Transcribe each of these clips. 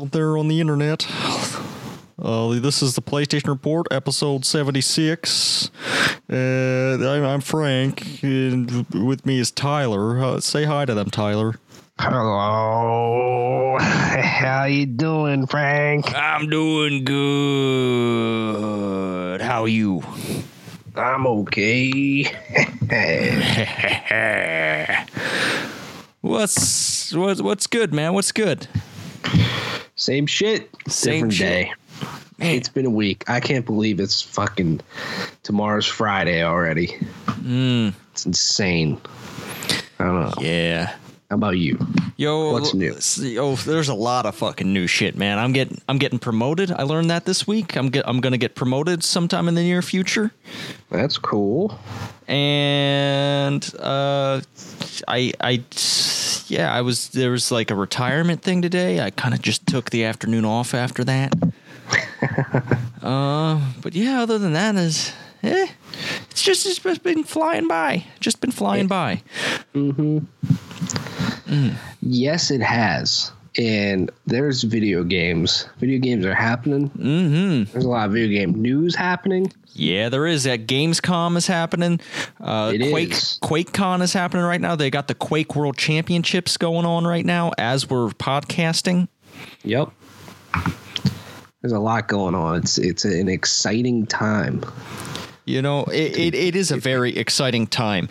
everybody out there on the internet. Uh, this is the PlayStation Report, episode 76. Uh, I'm, I'm Frank, and with me is Tyler. Uh, say hi to them, Tyler. Hello. How you doing, Frank? I'm doing good. How are you? I'm okay. what's what's what's good, man? What's good? Same shit. Same different shit. day. Man, It's been a week. I can't believe it's fucking tomorrow's Friday already. mm, It's insane. I don't know. yeah. How about you? Yo, What's new? Yo, there's a lot of fucking new shit, man. I'm getting I'm getting promoted. I learned that this week. I'm get I'm gonna get promoted sometime in the near future. That's cool. And uh, I I yeah, I was there was like a retirement thing today. I kind of just took the afternoon off after that. uh, but yeah, other than that is eh, it's just it's just been flying by. Just been flying by. Yes, it has. And there's video games. Video games are happening. Mm-hmm. There's a lot of video game news happening. Yeah, there is. That Gamescom is happening. Uh, It Quake is. QuakeCon is happening right now. They got the Quake World Championships going on right now as we're podcasting. Yep. There's a lot going on. It's it's an exciting time. You know, it, it, it is a very exciting time.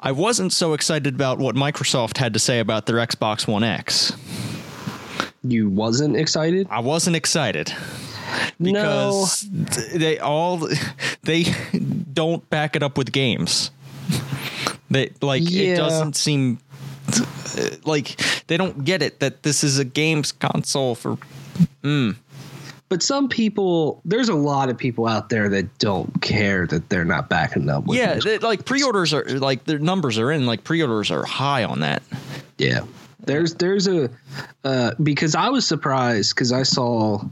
I wasn't so excited about what Microsoft had to say about their Xbox One X. You wasn't excited? I wasn't excited because they all they don't back it up with games. They like it doesn't seem like they don't get it that this is a games console for hmm. But some people, there's a lot of people out there that don't care that they're not backing up. With yeah they, like pre-orders are like their numbers are in like pre-orders are high on that yeah. There's there's a uh, because I was surprised because I saw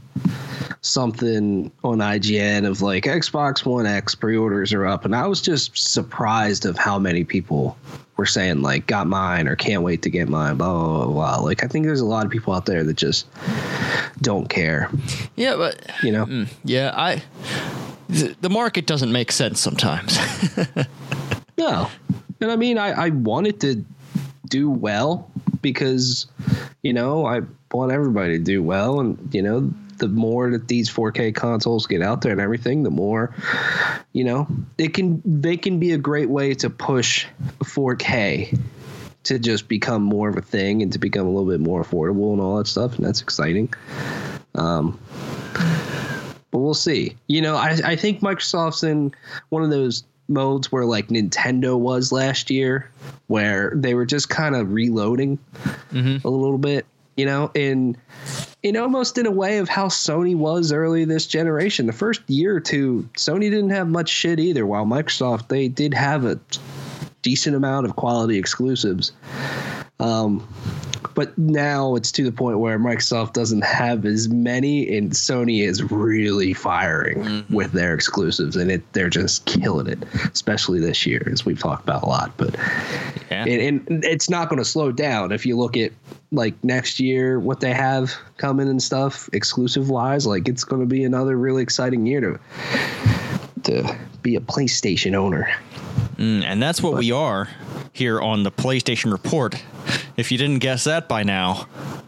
something on IGN of like Xbox One X pre-orders are up, and I was just surprised of how many people were saying like got mine or can't wait to get mine. Blah blah blah. blah. Like I think there's a lot of people out there that just don't care. yeah but You know. Mm, yeah I the the market doesn't make sense sometimes No. And I mean, I, I wanted to do well because, you know, I want everybody to do well. And, you know, the more that these 4K consoles get out there and everything, the more, you know, it can, they can be a great way to push 4K to just become more of a thing and to become a little bit more affordable and all that stuff. And that's exciting. Um, but we'll see. You know, I, I think Microsoft's in one of those modes where like Nintendo was last year, where they were just kind of reloading mm-hmm. a little bit, you know, and in almost in a way of how Sony was early this generation. The first year or two, Sony didn't have much shit either, while Microsoft they did have a decent amount of quality exclusives. Um, but now it's to the point where Microsoft doesn't have as many, and Sony is really firing with their exclusives, and it they're just killing it, especially this year, as we've talked about a lot. But yeah and, and it's not going to slow down if you look at like next year what they have coming and stuff exclusive wise. Like it's going to be another really exciting year to to be a PlayStation owner. Mm, and that's what we are here on the PlayStation Report if you didn't guess that by now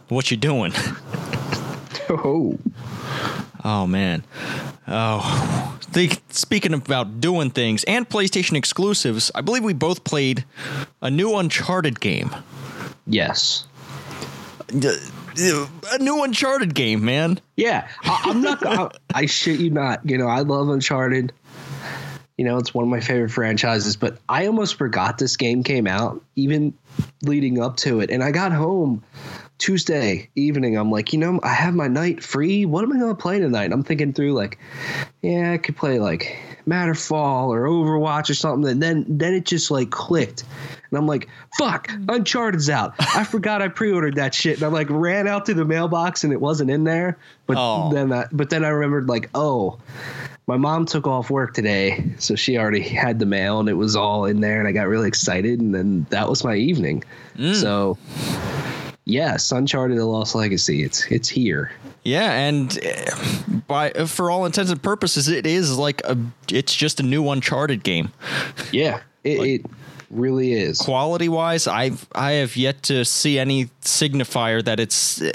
what you doing Oh, Oh man. Oh, the, speaking about doing things and PlayStation exclusives, I believe we both played a new Uncharted game. yes. A new Uncharted game, man. Yeah, I, I'm not. I, I shit you not. You know, I love Uncharted. You know, it's one of my favorite franchises. But I almost forgot this game came out, even leading up to it. And I got home Tuesday evening. I'm like, you know, I have my night free. What am I going to play tonight? And I'm thinking through, like, yeah, I could play like Matterfall or Overwatch or something. And then then it just like clicked. And I'm like, fuck, hmm. Uncharted's out. I forgot I pre-ordered that shit. And I like ran out to the mailbox and it wasn't in there. But Oh. then I, but then I remembered like, oh, my mom took off work today, so she already had the mail and it was all in there and I got really excited and then that was my evening. So yes, Uncharted: The Lost Legacy. It's it's here. Yeah, and uh, by for all intents and purposes, it is like a it's just a new Uncharted game. Yeah, it, it really is. Quality wise, I've I have yet to see any signifier that it's uh,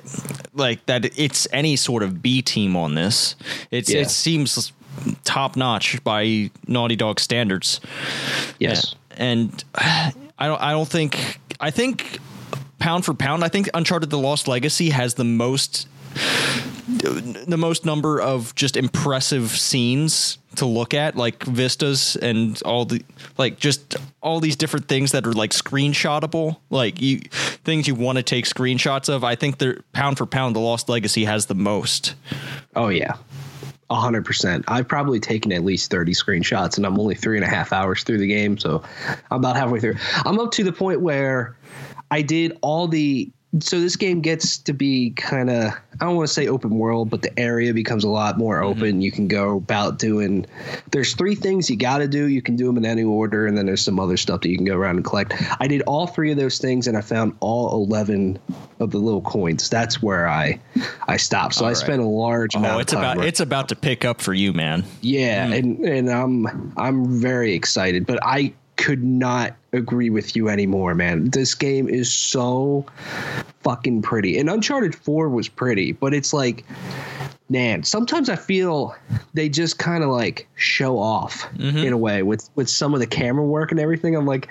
like that it's any sort of B team on this. It's Yeah. it seems top notch by Naughty Dog standards. Yes. and I don't I don't think I think pound for pound I think Uncharted the Lost Legacy has the most the most number of just impressive scenes to look at like vistas and all the like just all these different things that are like screenshotable like you things you want to take screenshots of I think they're pound for pound the Lost Legacy has the most Oh yeah. Hundred percent. I've probably taken at least thirty screenshots, and I'm only three and a half hours through the game, so I'm about halfway through. I'm up to the point where I did all the. So this game gets to be kind of I don't want to say open world, but the area becomes a lot more mm-hmm. open. You can go about doing. There's three things you got to do. You can do them in any order, and then there's some other stuff that you can go around and collect. I did all three of those things, and I found all eleven of the little coins. That's where I I stopped. So I right. spent a large oh, amount oh of it's time. about working- it's about to pick up for you man yeah, mm. and and I'm I'm very excited, but I could not agree with you anymore, man. This game is so fucking pretty. And Uncharted 4 was pretty, but it's like man, sometimes I feel they just kind of like show off mm-hmm. in a way with with some of the camera work and everything. I'm like,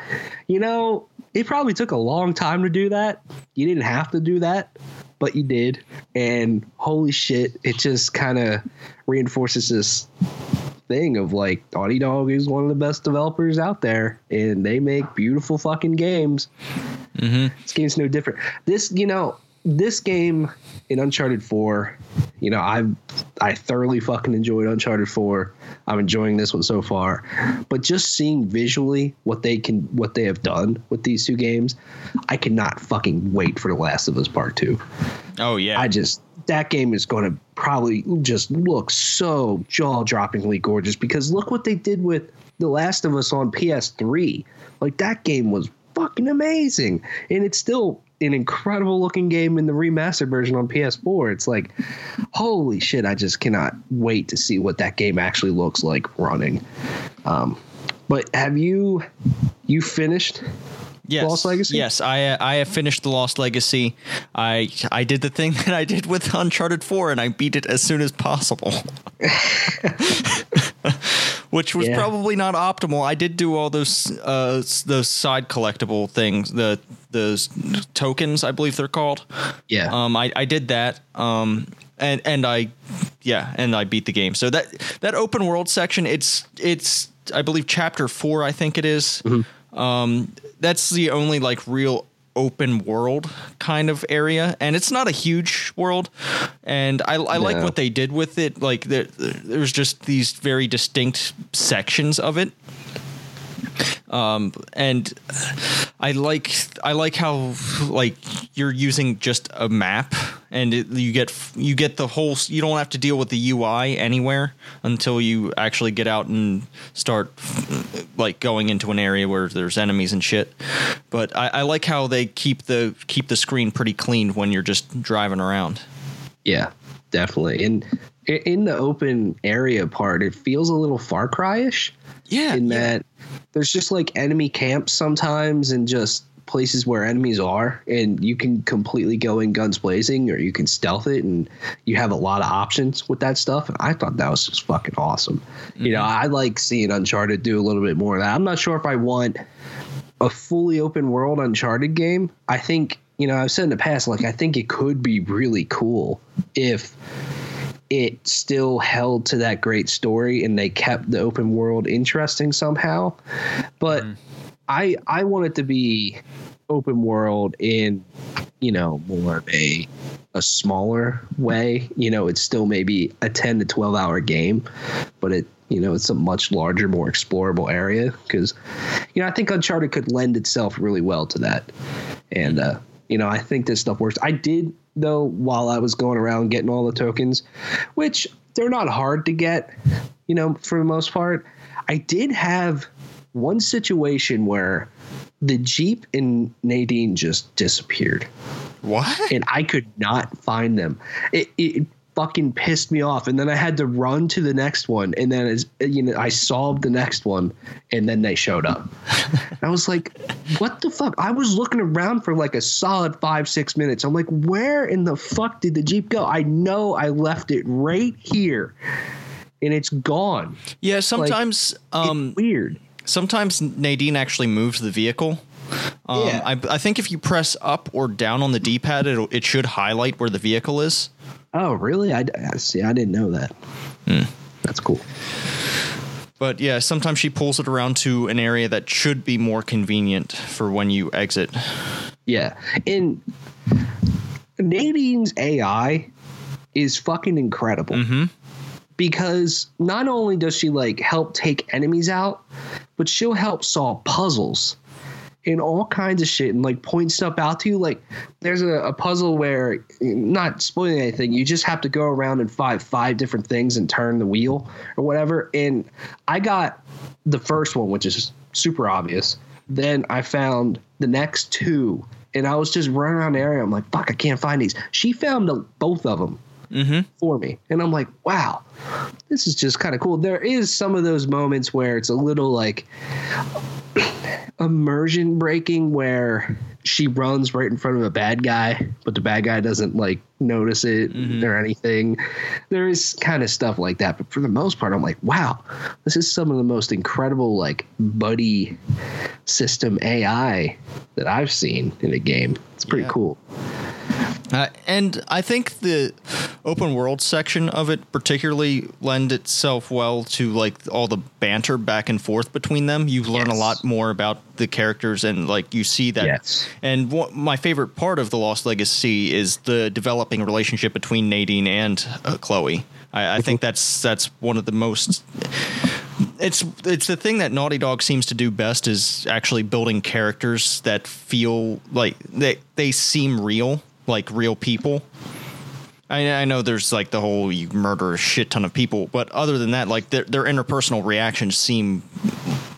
you know, it probably took a long time to do that. You didn't have to do that, but you did. And holy shit, it just kind of reinforces this thing of like Naughty Dog is one of the best developers out there, and they make beautiful fucking games. Mm-hmm. This game's no different. This, you know, this game in Uncharted 4, you know, I I thoroughly fucking enjoyed Uncharted 4. I'm enjoying this one so far. But just seeing visually what they can what they have done with these two games, I cannot fucking wait for The Last of Us Part 2. oh yeah I just that game is going to probably just look so jaw-droppingly gorgeous because look what they did with The Last of Us on PS3. Like that game was fucking amazing, and it's still an incredible looking game in the remastered version on PS4. It's like, holy shit! I just cannot wait to see what that game actually looks like running. Um, but have you you finished? Yes. Lost Legacy? Yes, I I have finished the Lost Legacy. I I did the thing that I did with Uncharted 4 and I beat it as soon as possible. Which was Yeah. probably not optimal. I did do all those uh those side collectible things, the those tokens, I believe they're called. Yeah. Um I I did that. Um and and I yeah, and I beat the game. So that that open world section, it's it's I believe chapter 4 I think it is. Um that's the only like real open world kind of area and it's not a huge world and i, I like what they did with it. Like there, there's just these very distinct sections of it. Um and i like i like how like you're using just a map and it, you get you get the whole you don't have to deal with the ui anywhere until you actually get out and start like going into an area where there's enemies and shit but i, I like how they keep the keep the screen pretty clean when you're just driving around Yeah, definitely. And in the open area part, it feels a little Far Cry-ish yeah in yeah. that there's just like enemy camps sometimes and just places where enemies are and you can completely go in guns blazing or you can stealth it and you have a lot of options with that stuff. And i thought that was just fucking awesome. You know mm-hmm. i like seeing uncharted do a little bit more of that. I'm not sure if i want a fully open world uncharted game. I think you know i've said in the past like i think it could be really cool if it still held to that great story and they kept the open world interesting somehow. But mm-hmm. I i want it to be open world in you know more of a a smaller way. You know it's still maybe a 10 to 12 hour game but it you know it's a much larger more explorable area. Because you know i think uncharted could lend itself really well to that. And uh you know i think this stuff works. I did though while i was going around getting all the tokens which they're not hard to get you know for the most part. I did have one situation where the jeep and nadine just disappeared What? and I could not find them. It, it fucking pissed me off, and then I had to run to the next one, and then as you know, I solved the next one, and then they showed up. I was like, "What the fuck?" I was looking around for like a solid five, six minutes. I'm like, "Where in the fuck did the jeep go?" I know I left it right here, and it's gone. Yeah, sometimes um it's weird. Sometimes Nadine actually moves the vehicle. Um, Yeah. I, I think if you press up or down on the D-pad, it it should highlight where the vehicle is. Oh, really? I, I see. I didn't know that. That's cool. But yeah, sometimes she pulls it around to an area that should be more convenient for when you exit. Yeah. And Nadine's AI is fucking incredible. Because not only does she like help take enemies out, but she'll help solve puzzles and all kinds of shit and like point stuff out to you. Like there's a, a puzzle where not spoiling anything, you just have to go around and find five different things and turn the wheel or whatever. And I got the first one, which is super obvious. Then I found the next two, and I was just running around the area. I'm like, fuck, I can't find these. She found the, both of them Mm-hmm. for me, and I'm like, wow, this is just kind of cool. There is some of those moments where it's a little like immersion breaking where she runs right in front of a bad guy, but the bad guy doesn't like notice it mm-hmm. or anything. There is kind of stuff like that, but for the most part, I'm like, wow, this is some of the most incredible like buddy system AI that I've seen in a game. It's pretty Yeah. cool. Uh, and I think the open world section of it particularly lend itself well to like all the banter back and forth between them. You learn a lot more about the characters and like you see that. Yes. And my favorite part of the Lost Legacy is the developing relationship between Nadine and uh, Chloe. I, I think that's that's one of the most. It's it's the thing that Naughty Dog seems to do best is actually building characters that feel like they they seem real, like real people. I, I know there's like the whole you murder a shit ton of people, but other than that, like their their interpersonal reactions seem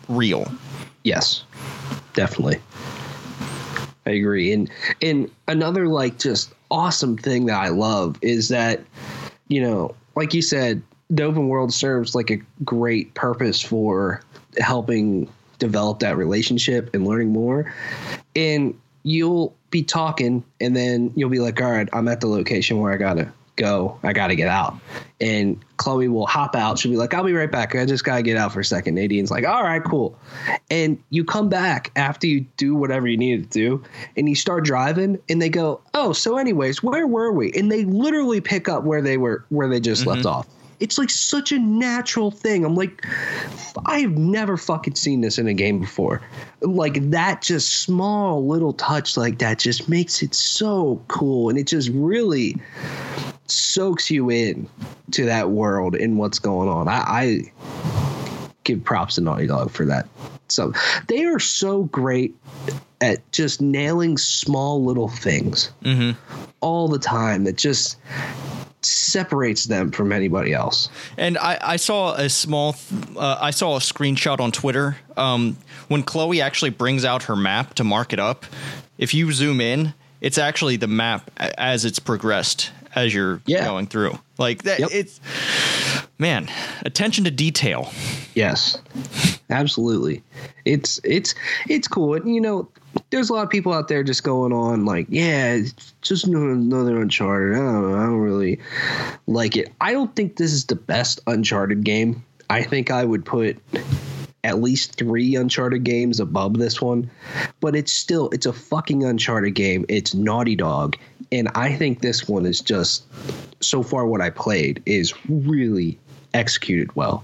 real. Yes, definitely. I agree. And and another like just awesome thing that I love is that, you know, like you said, the open world serves like a great purpose for helping develop that relationship and learning more. And you'll be talking and then you'll be like, all right, I'm at the location where I gotta go. I gotta get out. And Chloe will hop out. She'll be like, I'll be right back. I just gotta get out for a second. Nadine's like, all right, cool. And you come back after you do whatever you needed to do, and you start driving, and they go, Oh, so anyways, where were we? And they literally pick up where they were where they just left mm-hmm. off. It's like such a natural thing. I'm like, I have never fucking seen this in a game before. Like that just small little touch like that just makes it so cool. And it just really soaks you in to that world and what's going on. I, I give props to Naughty Dog for that. So they are so great at just nailing small little things mm-hmm. all the time that just separates them from anybody else. And I, I saw a small, uh, I saw a screenshot on Twitter um, when Chloe actually brings out her map to mark it up. If you zoom in, it's actually the map as it's progressed as you're Yeah. going through. Like that, Yep. it's man, attention to detail. Yes, absolutely. It's it's it's cool. And you know, there's a lot of people out there just going on like, yeah, just another Uncharted. I don't know. I don't really like it. I don't think this is the best Uncharted game. I think I would put at least three Uncharted games above this one, but it's still it's a fucking Uncharted game. It's Naughty Dog, and I think this one is just so far what I played is really executed well.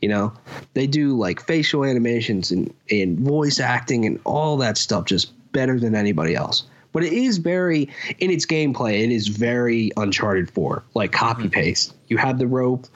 You know, they do like facial animations and, and voice acting and all that stuff just better than anybody else. But it is very in its gameplay. It is very Uncharted Four, like copy mm-hmm. paste. You have the rope,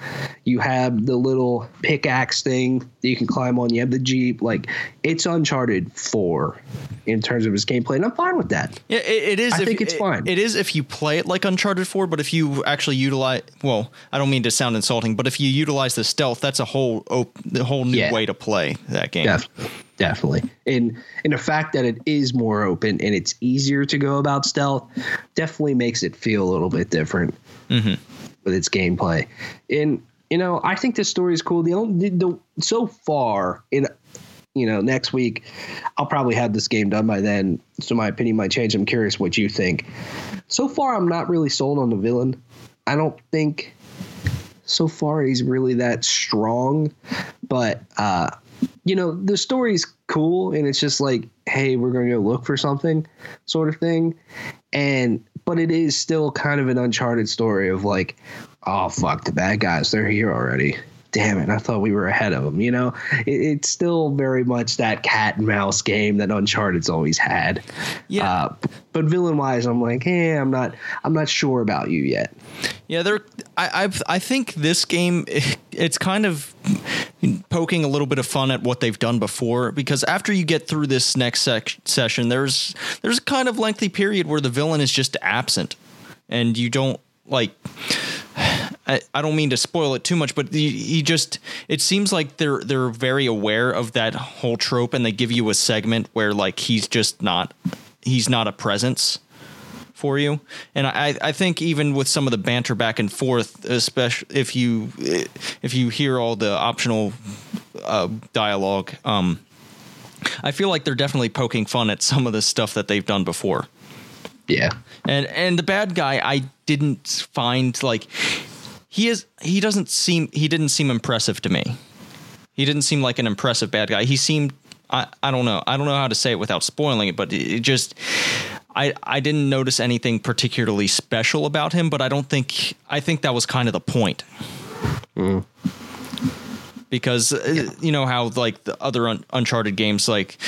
you have the little pickaxe thing that you can climb on. You have the jeep. Like it's Uncharted Four in terms of its gameplay, and I'm fine with that. Yeah, it, it is. I if think it's it- fine. It is if you play it like Uncharted 4, but if you actually utilize, well, I don't mean to sound insulting, but if you utilize the stealth, that's a whole op- the whole new Yeah. way to play that game. Definitely. Definitely. And and the fact that it is more open and it's easier to go about stealth definitely makes it feel a little bit different with its gameplay. And you know, I think this story is cool. The only the, so far in you know next week, I'll probably have this game done by then, so my opinion might change. I'm curious what you think. So far, I'm not really sold on the villain. I don't think so far he's really that strong, but uh, you know the story's cool and it's just like, hey, we're gonna go look for something, sort of thing, and but it is still kind of an uncharted story of like, oh fuck, the bad guys, they're here already. Damn it, I thought we were ahead of them. You know, it, it's still very much that cat and mouse game that Uncharted's always had. Yeah. Uh, but villain wise, I'm like, hey, I'm not, I'm not sure about you yet. Yeah, they're. I I've, I think this game it's kind of poking a little bit of fun at what they've done before because after you get through this next sec- session, there's there's a kind of lengthy period where the villain is just absent, and you don't like. I, I don't mean to spoil it too much, but you, you just it seems like they're they're very aware of that whole trope, and they give you a segment where like he's just not he's not a presence for you. And I, I think even with some of the banter back and forth, especially if you if you hear all the optional uh, dialogue, um, I feel like they're definitely poking fun at some of the stuff that they've done before. Yeah. And and the bad guy, I didn't find like he is he doesn't seem he didn't seem impressive to me. He didn't seem like an impressive bad guy. He seemed I, I don't know. I don't know how to say it without spoiling it, but it, just I I didn't notice anything particularly special about him, but I don't think I think that was kind of the point. Hmm. Because uh, you know how like the other un- Uncharted games, like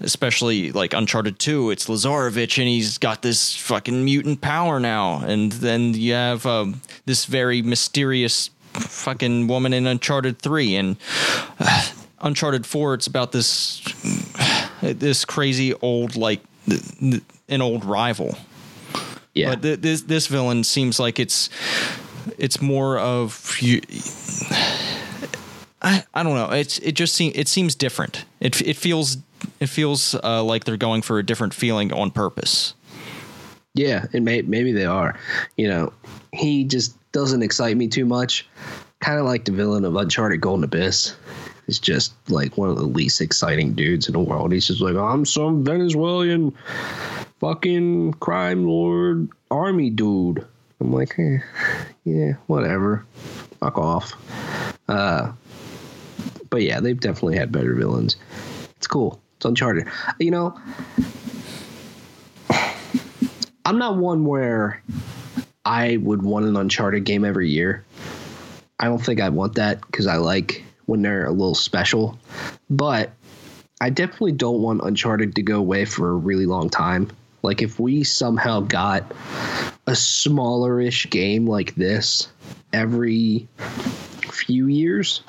especially like Uncharted Two, it's Lazarevich and he's got this fucking mutant power now, and then you have um, this very mysterious fucking woman in Uncharted Three, and uh, Uncharted Four, it's about this this crazy old like an old rival. Yeah. But th- this this villain seems like it's it's more of you. I, I don't know. It's it just seems it seems different. It it feels it feels uh, like they're going for a different feeling on purpose. Yeah, and may, maybe they are. You know, he just doesn't excite me too much. Kind of like the villain of Uncharted Golden Abyss. He's just like one of the least exciting dudes in the world. He's just like, I'm some Venezuelan fucking crime lord army dude. I'm like, eh, yeah, whatever. Fuck off. Uh, but yeah, they've definitely had better villains. It's cool. It's Uncharted. You know, I'm not one where I would want an Uncharted game every year. I don't think I want that because I like when they're a little special. But I definitely don't want Uncharted to go away for a really long time. Like if we somehow got a smaller-ish game like this every few years,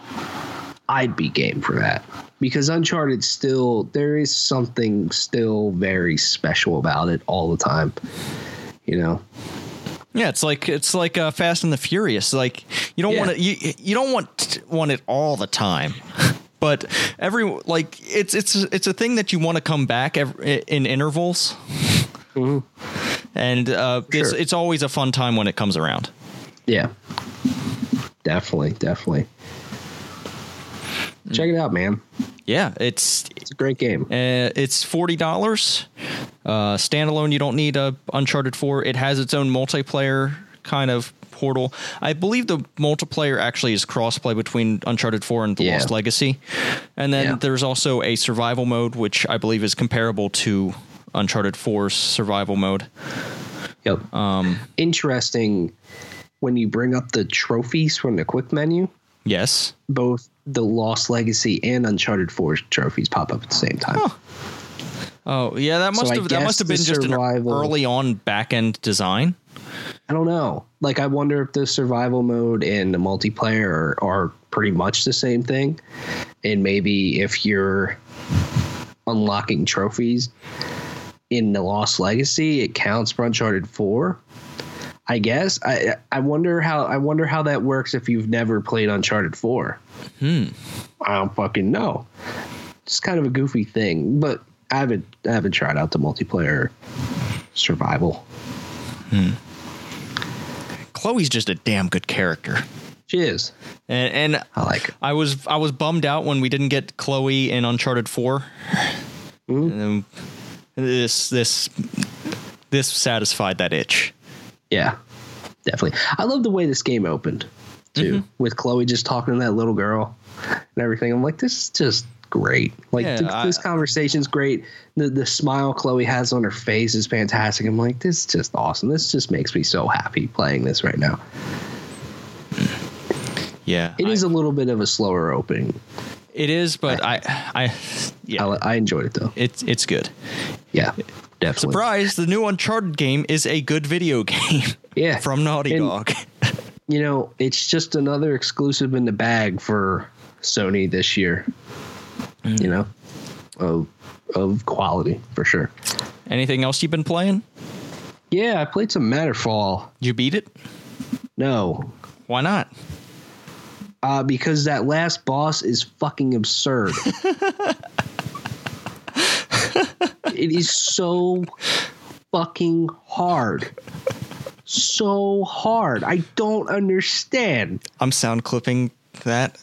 I'd be game for that. Because Uncharted still there is something still very special about it all the time. You know. Yeah, it's like it's like uh, Fast and the Furious. Like you don't Yeah. want to you you don't want want it all the time. But every like it's it's it's a thing that you want to come back every, in intervals, and uh, it's, Mm-hmm. It's always a fun time when it comes around. Yeah. Definitely, definitely. Check it out, man. Yeah, it's It's a great game. Uh, it's forty dollars. Uh, standalone. You don't need a Uncharted Four. It has its own multiplayer kind of portal. I believe the multiplayer actually is crossplay between Uncharted Four and The Yeah. Lost Legacy. And then Yeah. there's also a survival mode, which I believe is comparable to Uncharted 4's survival mode. Yep. Um, Interesting when you bring up the trophies from the quick menu, yes. both the Lost Legacy and Uncharted 4 trophies pop up at the same time. Huh. Oh yeah, that must I have that must have been just an early on back end design. I don't know. Like, I wonder if the survival mode and the multiplayer are, are pretty much the same thing. And maybe if you're unlocking trophies in the Lost Legacy, it counts for Uncharted 4. I guess. I I wonder how I wonder how that works if you've never played Uncharted 4. Hmm. I don't fucking know. it's kind of a goofy thing, but I haven't I haven't tried out the multiplayer survival. Chloe's just a damn good character. She is. And, and I like it. I was I was bummed out when we didn't get Chloe in Uncharted 4. Mhm. And this this this satisfied that itch. Yeah, definitely. I love the way this game opened too, mm-hmm. with Chloe just talking to that little girl and everything. I'm like, this is just great. Like Yeah, th- I- this conversation's great. The the smile Chloe has on her face is fantastic. I'm like, this is just awesome. This just makes me so happy playing this right now. Yeah. It I- is a little bit of a slower opening. it is, but I I yeah. I, I enjoyed it though. it's it's good. Yeah, definitely. Surprise, the new Uncharted game is a good video game Yeah, from Naughty And- Dog. you know, it's just another exclusive in the bag for Sony this year. Mm. You know, of of quality for sure. Anything else you've been playing? Yeah, I played some Matterfall. Did you beat it? No, Why not? uh, because that last boss is fucking absurd. it is so fucking hard. So hard. I don't understand. I'm sound clipping that.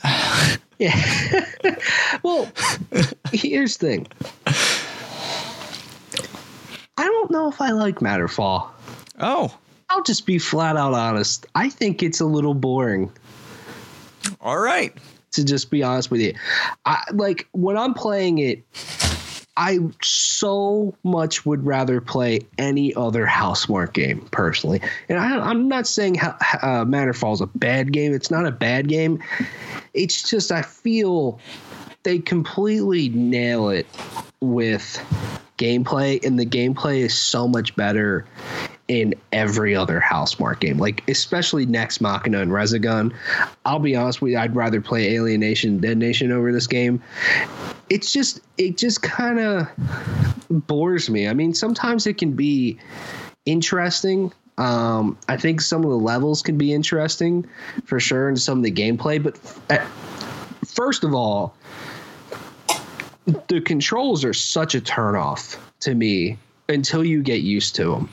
Yeah. well, here's the thing. I don't know if I like Matterfall. Oh, I'll just be flat out honest. I think it's a little boring. all right. to just be honest with you. I like when I'm playing it, I so much would rather play any other Housemarque game personally. And I, I'm not saying ha, uh, Matterfall is a bad game. It's not a bad game. It's just I feel they completely nail it with gameplay, and the gameplay is so much better in every other Housemarque game, like especially Nex Machina and Resogun. I'll be honest with you, I'd rather play Alienation Dead Nation over this game. It's just it just kind of bores me. I mean, sometimes it can be interesting. Um, I think some of the levels can be interesting for sure, and some of the gameplay. But uh, first of all, the controls are such a turnoff to me until you get used to them.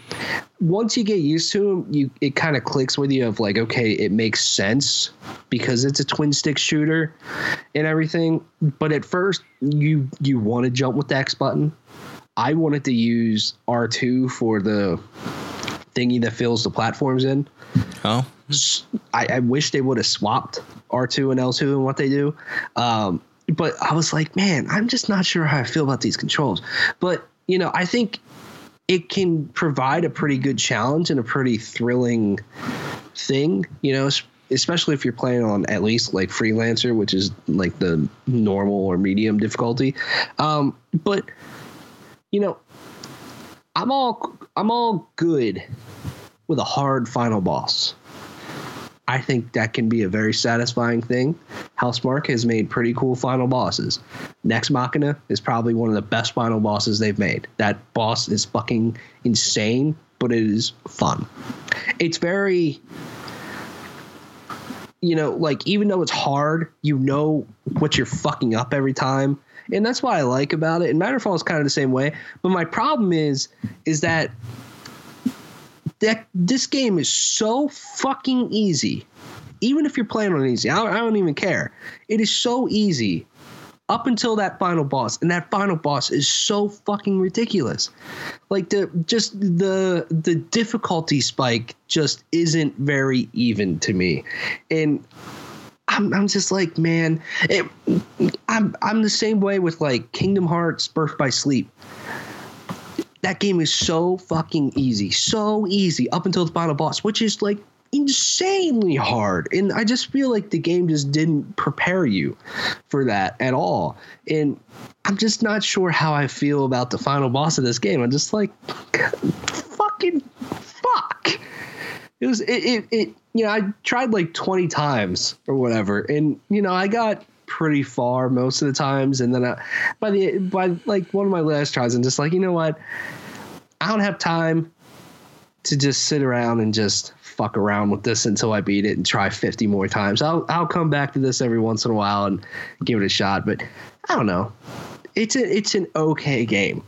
Once you get used to them, you it kind of clicks with you of like, okay, it makes sense because it's a twin stick shooter and everything. But at first, you you want to jump with the X button. I wanted to use R two for the thingy that fills the platforms in. Oh, I, I wish they would have swapped R2 and L2 and what they do. Um, but I was like, man, I'm just not sure how I feel about these controls. But, you know, I think it can provide a pretty good challenge and a pretty thrilling thing, you know, especially if you're playing on at least like freelancer, which is like the normal or medium difficulty. Um, but, you know, I'm all I'm all good with a hard final boss. I think that can be a very satisfying thing. Housemarque has made pretty cool final bosses. Nex Machina is probably one of the best final bosses they've made. That boss is fucking insane, but it is fun. It's very you know, like even though it's hard, you know what you're fucking up every time. And that's what I like about it. And Matterfall is kind of the same way. But my problem is is that that this game is so fucking easy. Even if you're playing on easy, I, I don't even care. It is so easy up until that final boss, and that final boss is so fucking ridiculous. Like the just the the difficulty spike just isn't very even to me, and I'm I'm just like man, it, I'm I'm the same way with like Kingdom Hearts Birth by Sleep that game is so fucking easy, so easy up until the final boss, which is like insanely hard. And I just feel like the game just didn't prepare you for that at all. And I'm just not sure how I feel about the final boss of this game. I'm just like, fucking fuck. It was it, it, it you know, I tried like 20 times or whatever, and you know, I got pretty far most of the times, and then I, by the by like one of my last tries, I'm just like, you know what? I don't have time to just sit around and just fuck around with this until I beat it and try 50 more times. I'll I'll come back to this every once in a while and give it a shot, but I don't know. it's a, it's an okay game,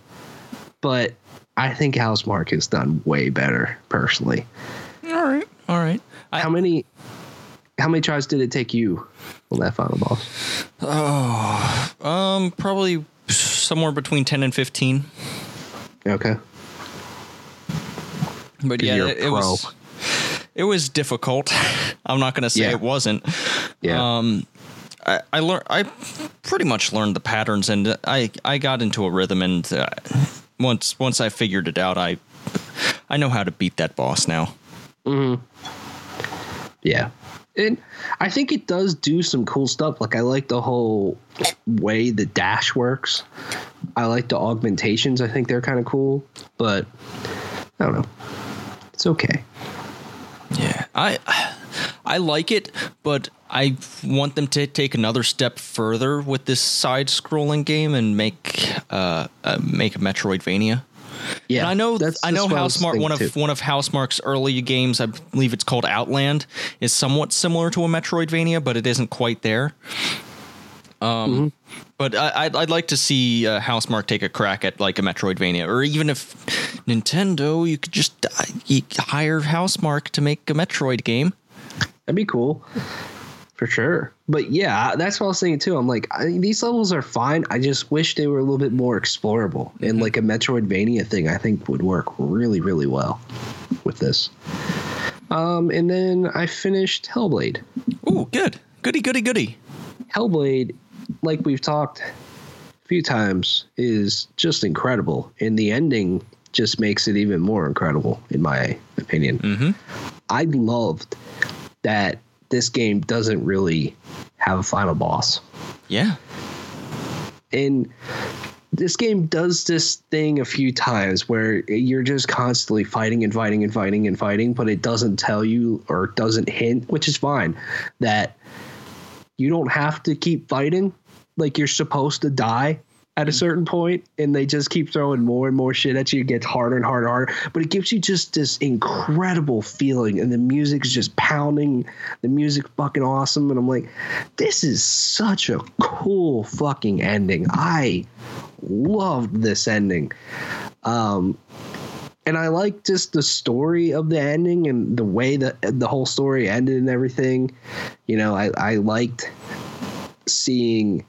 but I think Housemarque has done way better personally. All right, all right. I, How many how many tries did it take you on that final boss? um, probably somewhere between ten and fifteen. Okay. But yeah, it, it was it was difficult. I'm not gonna say Yeah. it wasn't. Yeah. Um, I, I learned. I pretty much learned the patterns, and I I got into a rhythm. And uh, once once I figured it out, I I know how to beat that boss now. Hmm. Yeah. And I think it does do some cool stuff. Like I like the whole way the dash works. I like the augmentations. I think they're kind of cool, but I don't know. It's okay. Yeah, I I like it, but I want them to take another step further with this side-scrolling game and make uh, uh make a Metroidvania. Yeah. And I know that's- I know Housemarque one of too. one of Housemarque's early games, I believe it's called Outland, is somewhat similar to a Metroidvania, but it isn't quite there. Um, Mm-hmm. but I, I'd I'd like to see uh, Housemarque take a crack at like a Metroidvania, or even if Nintendo, you could just uh, you hire Housemarque to make a Metroid game. That'd be cool. For sure. But yeah, that's what I was thinking too. I'm like, I, these levels are fine. I just wish they were a little bit more explorable. And like a Metroidvania thing, I think would work really, really well with this. Um, and then I finished Hellblade. Ooh, good, goody, goody, goody. Hellblade, like we've talked a few times, is just incredible. And the ending just makes it even more incredible, in my opinion. Mm-hmm. I loved that this game doesn't really have a final boss. Yeah, And this game does this thing a few times where you're just constantly fighting and fighting and fighting and fighting, but it doesn't tell you or doesn't hint, which is fine, that you don't have to keep fighting. Like you're supposed to die at a certain point, and they just keep throwing more and more shit at you. It gets harder and harder and harder, but it gives you just this incredible feeling, and the music's just pounding. The music fucking awesome, and I'm like, this is such a cool fucking ending. I loved this ending. Um, and I like just the story of the ending and the way that the whole story ended and everything. You know, I, I liked seeing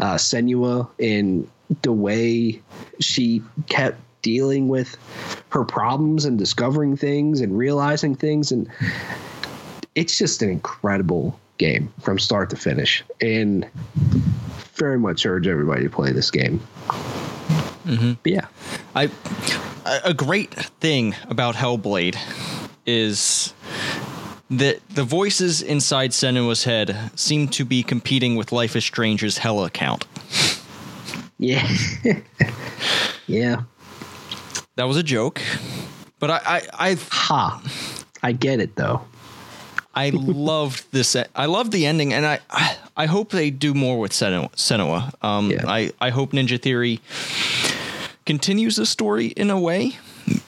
uh, Senua in the way she kept dealing with her problems and discovering things and realizing things. And it's just an incredible game from start to finish. And very much urge everybody to play this game. But yeah. I a great thing about Hellblade is that the voices inside Senua's head seem to be competing with Life is Strange's Hell account. Yeah. yeah. That was a joke, but I I I, Ha. I get it though. I loved this. I love the ending, and I I, I hope they do more with Senua. Senua. Um, Yeah. I I hope Ninja Theory continues the story in a way,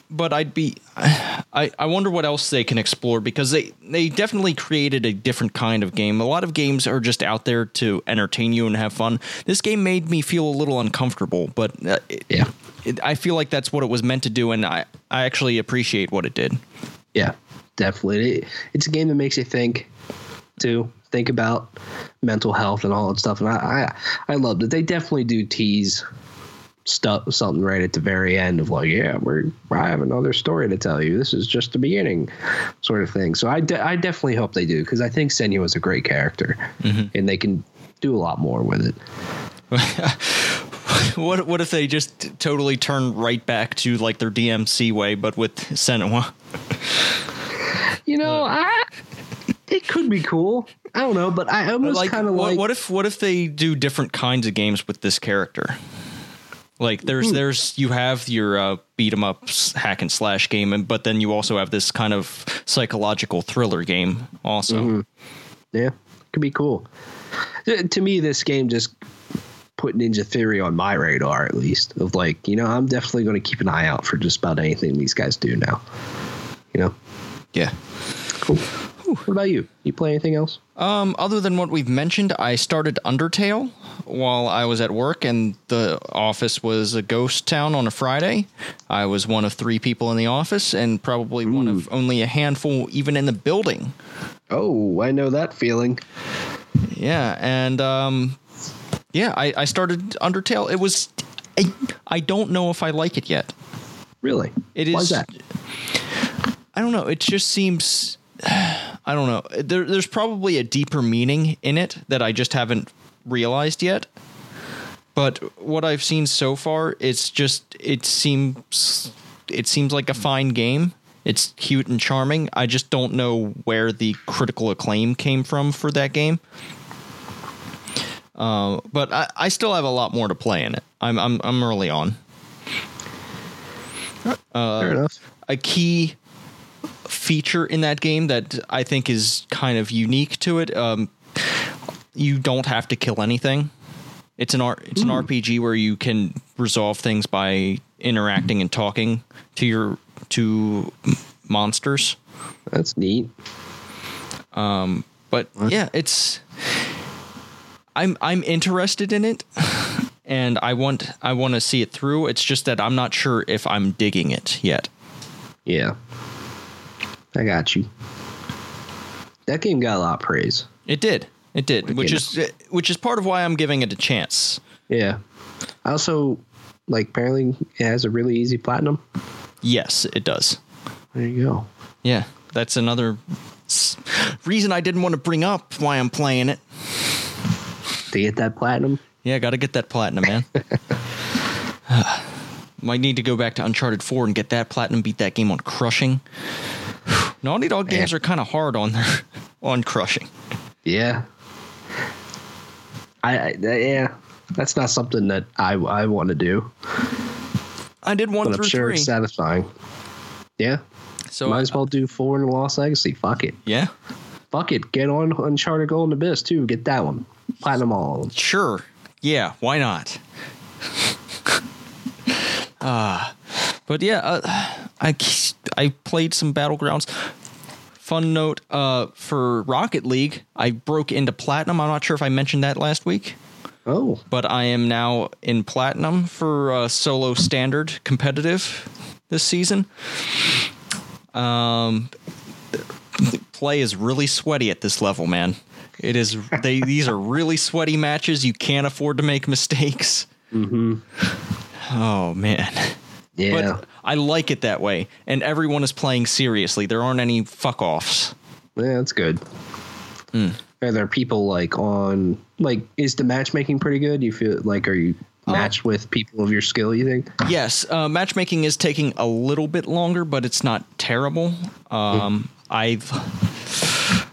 but I'd be I, I wonder what else they can explore because they they definitely created a different kind of game. A lot of games are just out there to entertain you and have fun. This game made me feel a little uncomfortable, but uh, it, Yeah. it, I feel like that's what it was meant to do, and I I actually appreciate what it did. Yeah. Definitely. It, it's a game that makes you think too. Think about mental health and all that stuff. And I I, I loved it. They definitely do tease stuff something right at the very end of like, yeah, we're I have another story to tell you. This is just the beginning, sort of thing. So I, de- I definitely hope they do because I think Senua is a great character, mm-hmm. and they can do a lot more with it. What what if they just totally turn right back to like their DMC way, but with Senua? You know, uh. I it could be cool. I don't know, but I almost Like, kind of like what if what if they do different kinds of games with this character? Like there's hmm. there's you have your uh, beat 'em up hack and slash game, and but then you also have this kind of psychological thriller game also. Mm-hmm. Yeah, could be cool. To to me, this game just put Ninja Theory on my radar, at least. Of like, you know, I'm definitely going to keep an eye out for just about anything these guys do now. You know, Yeah. cool. What about you? You play anything else? Um, other than what we've mentioned, I started Undertale while I was at work, and the office was a ghost town on a Friday. I was one of three people in the office, and probably one of only a handful even in the building. Oh, I know that feeling. Yeah, and um, yeah, I, I started Undertale. It was, I, I don't know if I like it yet. Really? It is. Why is that? I don't know. It just seems. I don't know. There, there's probably a deeper meaning in it that I just haven't realized yet. But what I've seen so far, it's just it seems it seems like a fine game. It's cute and charming. I just don't know where the critical acclaim came from for that game. Uh, but I, I still have a lot more to play in it. I'm I'm I'm early on. Fair enough. a key feature in that game that I think is kind of unique to it. Um, you don't have to kill anything. It's an art. It's an RPG where you can resolve things by interacting and talking to your to monsters. That's neat. Um, But yeah, it's. I'm I'm interested in it, and I want I want to see it through. It's just that I'm not sure if I'm digging it yet. Yeah. I got you. That game got a lot of praise. It did. It did, which is which is part of why I'm giving it a chance. Yeah. I also like apparently it has a really easy platinum. Yes, it does. There you go. Yeah, that's another reason I didn't want to bring up why I'm playing it. To get that platinum. Yeah, got to get that platinum, man. Might need to go back to Uncharted 4 and get that platinum, beat that game on crushing. Naughty Dog games Yeah. are kind of hard on their on crushing. Yeah. I, I yeah. That's not something that I I want to do, I did one but I'm sure three, it's satisfying. Yeah. so Might as well do four in the Lost Legacy. Fuck it. yeah, Fuck it. Get on Uncharted Golden Abyss too. Get that one. Platinum all sure, yeah, why not? Ah, but yeah, uh, I I played some battlegrounds. Fun note uh, for Rocket League, I broke into platinum. I'm not sure if I mentioned that last week. Oh, but I am now in platinum for uh, solo standard competitive this season. Um, play is really sweaty at this level, man. It is. They these are really sweaty matches. You can't afford to make mistakes. Mm-hmm. Oh man. Yeah. But I like it that way, and everyone is playing seriously. There aren't any fuck offs. yeah, that's good. Hmm. Are there people like on like is the matchmaking pretty good? You feel like are you Oh. matched with people of your skill? You think? Yes, uh, matchmaking is taking a little bit longer, but it's not terrible. Um, I've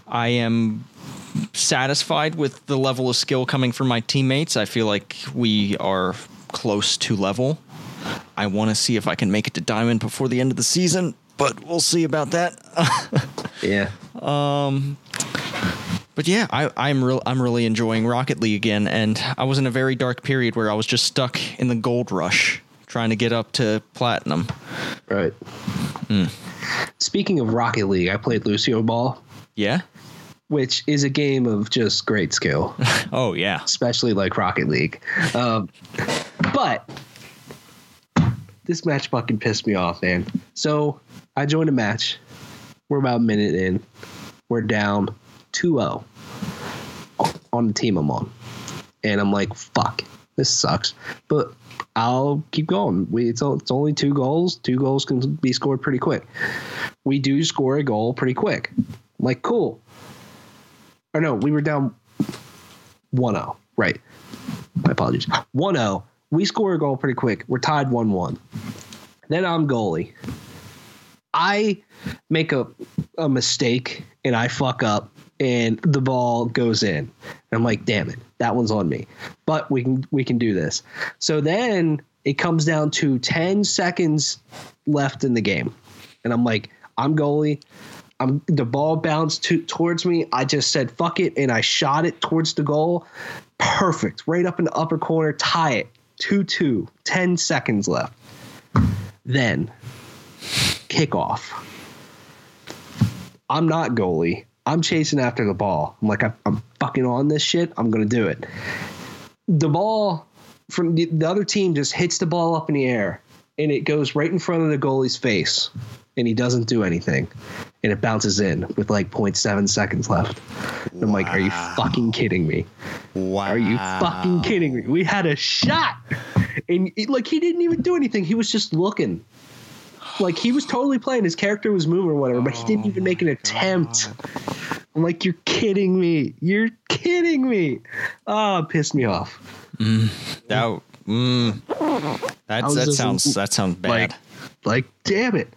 I am satisfied with the level of skill coming from my teammates. I feel like we are close to level. I want to see if I can make it to diamond before the end of the season, but we'll see about that. Yeah. Um, But yeah, I, I'm real. I'm really enjoying Rocket League again, and I was in a very dark period where I was just stuck in the gold rush, trying to get up to platinum. Right. Hmm. Speaking of Rocket League, I played Lucio Ball, Yeah. which is a game of just great skill, Oh yeah. especially like Rocket League. Um, but this match fucking pissed me off, man. So I joined a match. We're about a minute in. We're down 2 0 on the team I'm on. And I'm like, fuck, this sucks. But I'll keep going. We it's, it's only two goals. Two goals can be scored pretty quick. We do score a goal pretty quick. I'm like, cool. Or no, we were down 1 0. Right. My apologies. 1 0. We score a goal pretty quick. We're tied 1 1. Then I'm goalie. I make a, a mistake and I fuck up and the ball goes in. And I'm like, damn it, that one's on me. But we can we can do this. So then it comes down to 10 seconds left in the game. And I'm like, I'm goalie. I'm the ball bounced to, towards me. I just said fuck it and I shot it towards the goal. Perfect. Right up in the upper corner, tie it. 2-2. 10 seconds left. Then kickoff. I'm not goalie. I'm chasing after the ball. I'm like, I'm, fucking on this shit. I'm gonna do it. The ball from the other team just hits the ball up in the air, and it goes right in front of the goalie's face, and he doesn't do anything, and it bounces in with like 0.7 seconds left. And I'm like, are you fucking kidding me? Wow. Are you fucking kidding me? We had a shot, and it, like he didn't even do anything. He was just looking. Like he was totally playing. His character was moving or whatever, but he didn't even make an attempt. I'm like, you're kidding me. You're kidding me. Oh, pissed me off. That, mm, that's, that just sounds that sounds bad. Like, like, damn it.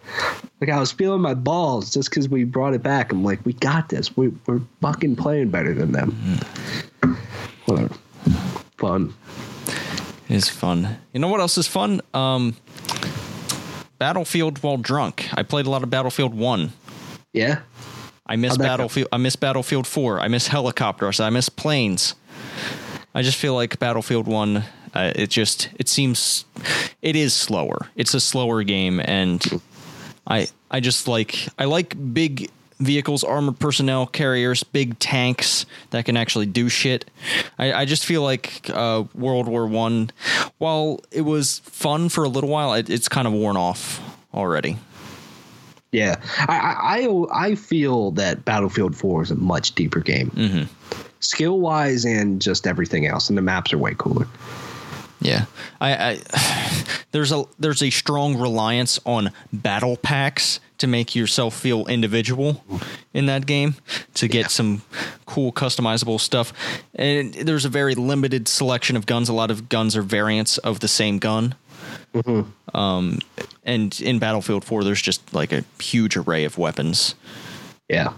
Like I was feeling my balls just because we brought it back. I'm like, we got this. We, we're fucking playing better than them. Whatever. Fun. It's fun. You know what else is fun? Um, Battlefield while drunk. I played a lot of Battlefield One. Yeah. I miss go? Battlefield. I miss Battlefield Four. I miss helicopters. I miss planes. I just feel like Battlefield One. Uh, it just it seems it is slower. It's a slower game, and I I just like I like big vehicles, armored personnel carriers, big tanks that can actually do shit. I, I just feel like uh, World War One, while it was fun for a little while, it, it's kind of worn off already. Yeah, I I I I feel that Battlefield Four is a much deeper game, skill wise and just everything else, and the maps are way cooler. Yeah, I, I there's a there's a strong reliance on battle packs to make yourself feel individual in that game to get Yeah. some cool customizable stuff. And there's a very limited selection of guns. A lot of guns are variants of the same gun. Um, and in Battlefield 4, there's just like a huge array of weapons. Yeah,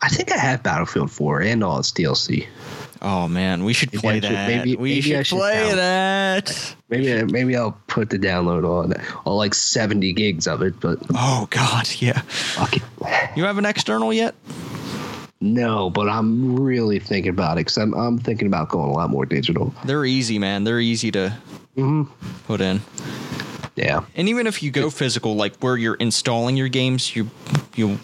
I think I have Battlefield Four and all its DLC. Oh man, we should Maybe play should- that. maybe- we maybe should, should play down- that. Maybe maybe I'll put the download on all like seventy gigs of it, but Oh god, yeah. fuck it. You have an external yet? No, but I'm really thinking about it because I'm I'm thinking about going a lot more digital. They're easy, man. They're easy to mm-hmm. put in. Yeah, And even if you go physical, like where you're installing your games, you you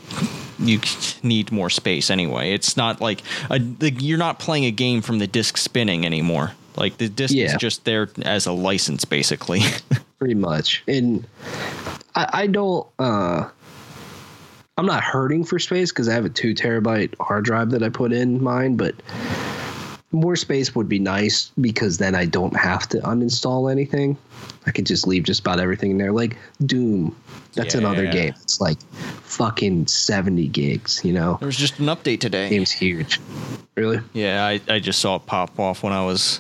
you need more space anyway. It's not like a, the, you're not playing a game from the disc spinning anymore. Like the disc is just there as a license, basically. pretty much. And I, I don't. uh I'm not hurting for space because I have a two terabyte hard drive that I put in mine, but more space would be nice because then I don't have to uninstall anything. I could just leave just about everything in there. Like Doom, that's another game. It's like fucking 70 gigs, you know? there was just an update today. Game's huge. Really? Yeah, I, I just saw it pop off when I was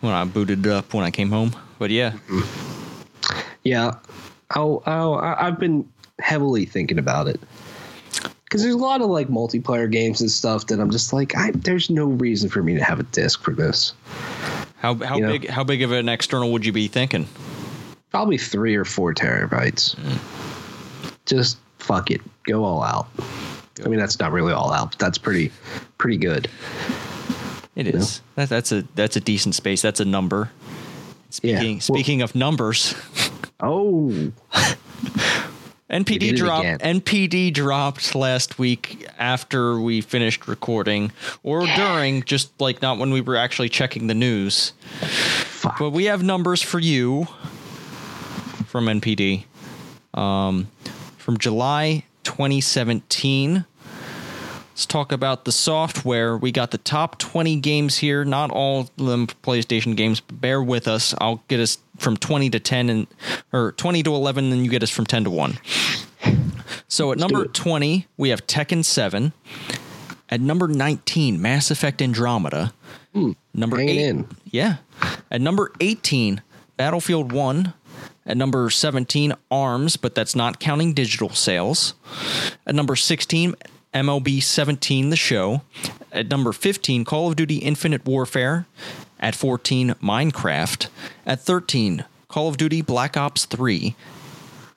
when I booted it up when I came home. But yeah, mm-hmm. Yeah. I'll, I'll, I've been heavily thinking about it. Because there's a lot of like multiplayer games and stuff that I'm just like, I, there's no reason for me to have a disc for this. how how You know? big how big of an external would you be thinking? Probably three or four terabytes. Hmm. Just fuck it. Go all out. I mean, that's not really all out, but that's pretty, pretty good. It is. That, that's a that's a decent space. That's a number. Yeah. Speaking Well- speaking of numbers, Oh, NPD dropped. NPD dropped last week after we finished recording or during just like not when we were actually checking the news. fuck. But we have numbers for you from NPD. Um, from July 2017. Let's talk about the software. We got the top 20 games here. Not all of them PlayStation games. But bear with us. I'll get us from 20 to 10 and or 20 to 11 and then you get us from 10 to 1. So at number 20, we have Tekken 7. At number 19, Mass Effect Andromeda. Number 8 in. yeah. At number 18, Battlefield 1. At number 17, ARMS, but that's not counting digital sales. At number 16, MLB 17, The Show. At number 15, Call of Duty Infinite Warfare. At 14, Minecraft. At 13, Call of Duty Black Ops 3.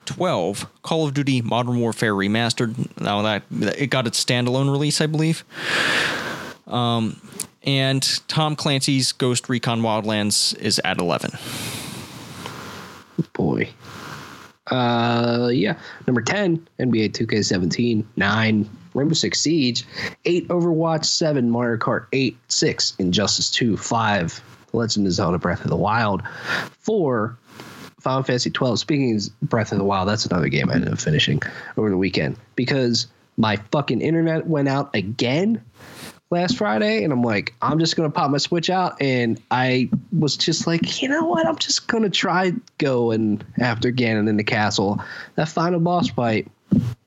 12, Call of Duty Modern Warfare Remastered. Now that it got its standalone release, I believe. Um, and Tom Clancy's Ghost Recon Wildlands is at 11. boy. Uh, yeah. Number 10, NBA 2K17. 9, Rainbow Six Siege, 8 Overwatch, 7 Mario Kart 8, 6 Injustice 2, 5 Legend of Zelda Breath of the Wild, 4 Final Fantasy 12. Speaking of Breath of the Wild, that's another game I ended up finishing over the weekend because my fucking internet went out again last Friday, and I'm like, I'm just gonna pop my Switch out, and I was just like, you know what? I'm just gonna try going after Ganon in the castle. That final boss fight,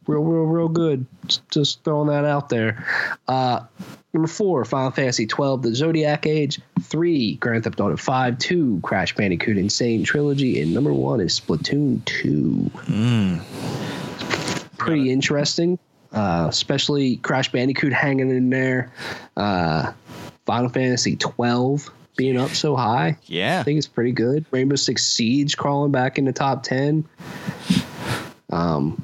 real, real, real good. Just, throwing that out there. Uh, number four, Final Fantasy 12, The Zodiac Age. Three, Grand Theft Auto 5. Two, Crash Bandicoot N. Sane Trilogy, and number one is Splatoon 2. Pretty interesting uh, especially Crash Bandicoot hanging in there. Uh, Final Fantasy 12 being up so high. Yeah. I think it's pretty good. Rainbow Six Siege crawling back in the top 10. Um,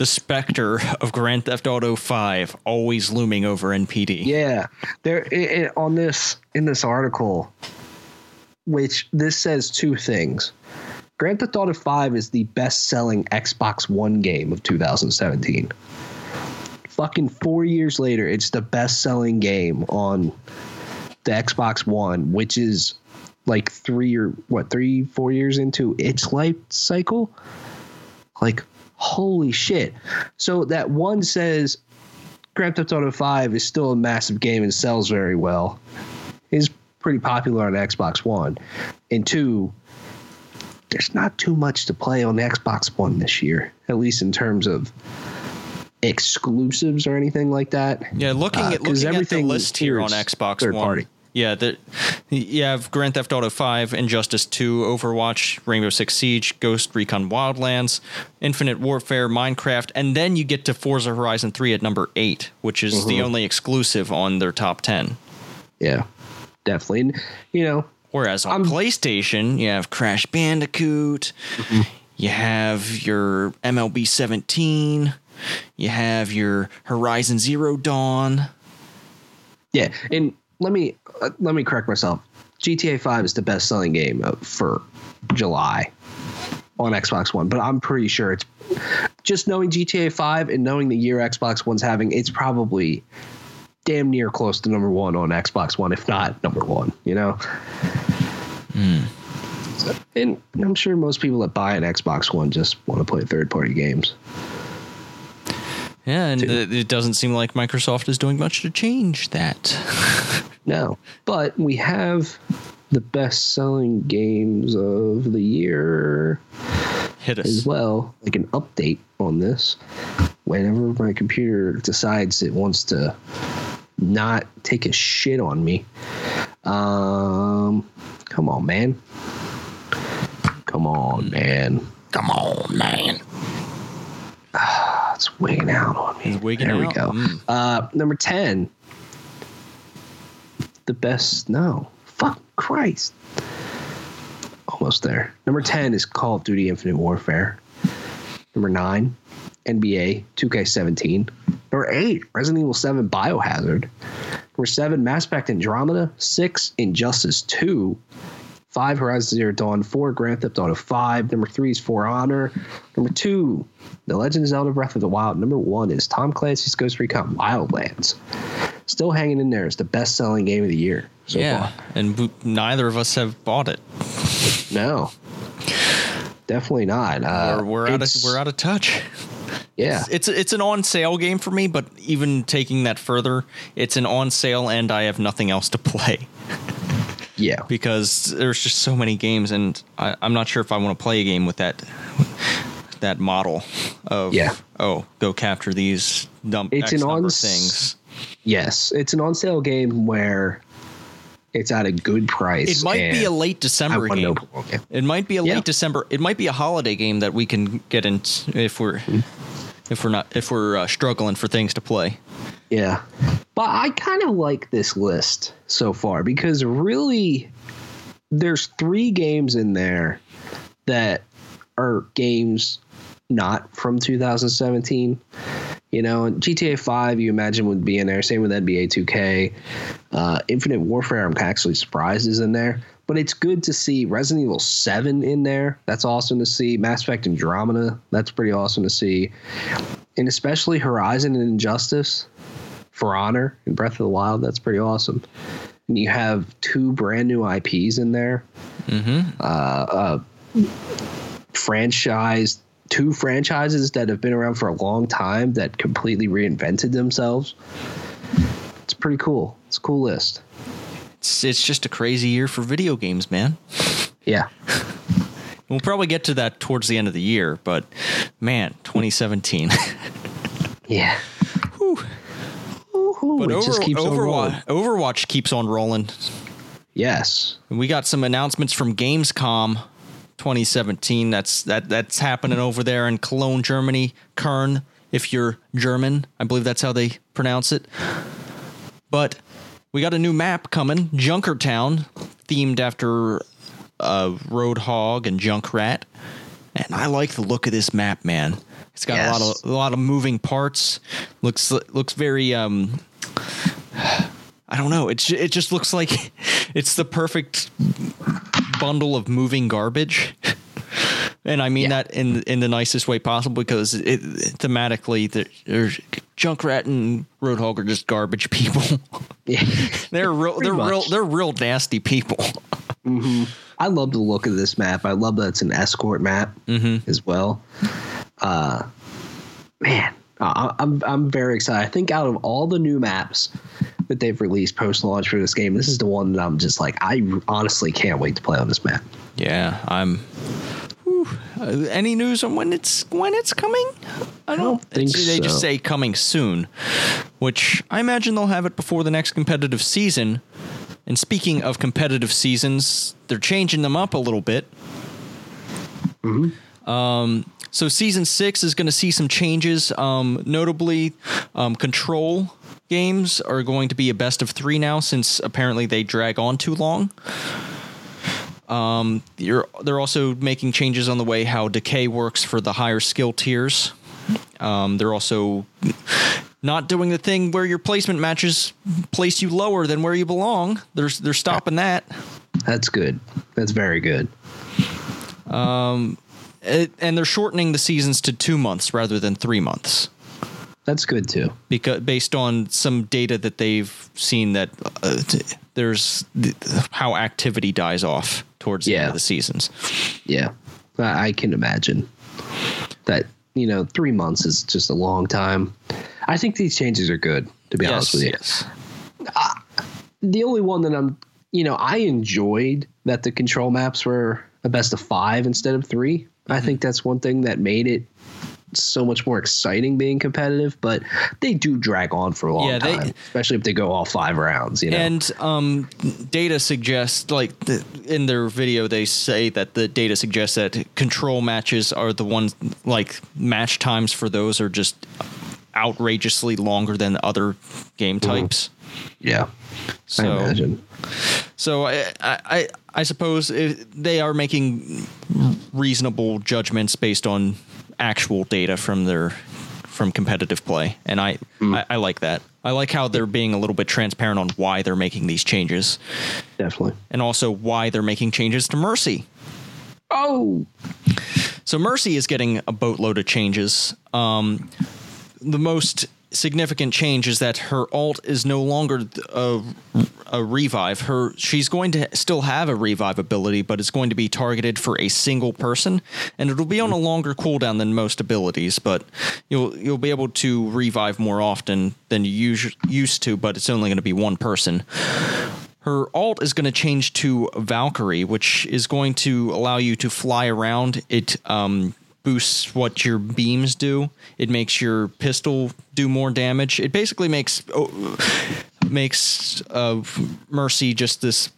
the specter of Grand Theft Auto 5 always looming over NPD. Yeah. There it, it, on this in this article which this says two things. Grand Theft Auto 5 is the best-selling Xbox One game of 2017 fucking four years later, it's the best selling game on the Xbox One, which is like three or what, three, four years into its life cycle. Like, holy shit. So that one says Grand Theft Auto 5 is still a massive game and sells very well, is pretty popular on Xbox One. And two, there's not too much to play on the Xbox One this year, at least in terms of exclusives or anything like that. Yeah, looking at uh, looking at the list here on Xbox One. Party. Yeah, the, you have Grand Theft Auto 5, Injustice 2, Overwatch, Rainbow Six Siege, Ghost Recon Wildlands, Infinite Warfare, Minecraft, and then you get to Forza Horizon 3 at number 8, which is mm-hmm. the only exclusive on their top 10. Yeah, definitely. And, you know, whereas on I'm, PlayStation, you have Crash Bandicoot, mm-hmm. you have your MLB 17, you have your Horizon Zero Dawn. Yeah, and let me uh, let me correct myself. GTA 5 is the best selling game for July on Xbox One, but I'm pretty sure it's just knowing GTA 5 and knowing the year Xbox One's having, it's probably damn near close to number one on Xbox One, if not number one, you know? Mm. So, and I'm sure most people that buy an Xbox One just want to play third party games. Yeah, and it doesn't seem like Microsoft is doing much to change that. no, but we have the best selling games of the year Hit us. as well, like an update on this. Whenever my computer decides it wants to not take a shit on me. Um, come on, man. Come on, man. Come on, man. it's wigging out on me. It's wigging there out. we go. Mm. Uh, number 10. The best. No. Fuck Christ. Almost there. Number 10 is Call of Duty Infinite Warfare. Number 9, NBA 2K17. Number 8, Resident Evil 7 Biohazard. Number 7, Mass Effect Andromeda. 6, Injustice 2 five Horizon Zero Dawn, four Grand Theft Auto five, number three is For Honor, number two, The Legend of Zelda Breath of the Wild, number one is Tom Clancy's Ghost Recon Wildlands. Still hanging in there It's the best selling game of the year. So yeah, far. and neither of us have bought it. No, definitely not. Uh, we're, we're out of we're out of touch. Yeah, it's, it's it's an on sale game for me, but even taking that further, it's an on sale, and I have nothing else to play. Yeah. Because there's just so many games, and I, am not sure if I want to play a game with that that model of yeah. oh go capture these dumb it's X an on things. Yes, it's an on sale game where it's at a good price. It might be a late December game. It might be a yeah. late December. It might be a holiday game that we can get in if we're mm-hmm. if we're not if we're uh, struggling for things to play. Yeah. But I kind of like this list so far because really there's three games in there that are games not from 2017. You know, GTA 5, you imagine would be in there. Same with NBA 2K. Uh, Infinite Warfare, I'm actually surprised is in there. But it's good to see Resident Evil 7 in there. That's awesome to see. Mass Effect Andromeda, that's pretty awesome to see. and especially Horizon and Injustice, For Honor and Breath of the Wild. That's pretty awesome. And you have two brand new IPs in there. Mm-hmm. Uh, uh, franchise, two franchises that have been around for a long time that completely reinvented themselves. It's pretty cool. It's a cool list. It's, it's just a crazy year for video games, man. Yeah. We'll probably get to that towards the end of the year, but man, 2017. Yeah. Whew. Woo-hoo, But it over, just keeps on. Overwatch, Overwatch keeps on rolling. Yes. And we got some announcements from Gamescom 2017. That's that that's happening over there in Cologne, Germany. Kern, if you're German, I believe that's how they pronounce it. But we got a new map coming, Junkertown, themed after uh, Roadhog and Junkrat. And I like the look of this map, man. It's got a lot of a lot of moving parts. Looks looks very um I don't know. It's it just looks like it's the perfect bundle of moving garbage. And I mean Yeah. that in in the nicest way possible because it thematically there- there's Junkrat and Roadhog are just garbage people. Yeah. they're real Pretty they're real they're real nasty people. I love the look of this map. I love that it's an escort map as well. Uh, man, I, I'm I'm very excited. I think out of all the new maps that they've released post launch for this game, this is the one that I'm just like, I honestly can't wait to play on this map. Yeah, I'm. Whew. Uh, any news on when it's when it's coming? I don't, don't think it's- They just say coming soon, which I imagine they'll have it before the next competitive season. And speaking of competitive seasons, they're changing them up a little bit. Um, so season six is going to see some changes. Um, notably, um, control games are going to be a best of three now, since apparently they drag on too long. Um, you're, they're also making changes on the way how decay works for the higher skill tiers. Um, they're also not doing the thing where your placement matches place you lower than where you belong. They're they're stopping that. That's good. That's very good. It, and they're shortening the seasons to two months rather than three months. That's good too. because based on some data that they've seen that uh, there's th- how activity dies off towards the end of the seasons. Yeah, I, can imagine that. You know, three months is just a long time. I think these changes are good. To be honest with you, yes. the only one that I'm, you know, I enjoyed that the control maps were a best of five instead of 3 Mm-hmm. I think that's one thing that made it so much more exciting being competitive. But they do drag on for a long Yeah, they- time, especially if they go all five rounds. You know, And um, data suggests, like the, in their video, they say that the data suggests that control matches are the ones, like match times for those are just outrageously longer than other game types. yeah, So, I imagine. So I, I, I- suppose if they are making reasonable judgments based on actual data from their from competitive play, and I, I, I like that. I like how they're being a little bit transparent on why they're making these changes, Definitely. and also why they're making changes to Mercy. Oh, So Mercy is getting a boatload of changes. Um, the most significant change is that her alt is no longer a, a revive. Her she's going to still have a revive ability, but it's going to be targeted for a single person, and it'll be on a longer cooldown than most abilities. But you'll you'll be able to revive more often than you us- used to, but it's only going to be one person. Her alt is going to change to Valkyrie, which is going to allow you to fly around. It um, boosts what your beams do. It makes your pistol do more damage. It basically makes oh, makes uh, Mercy just this.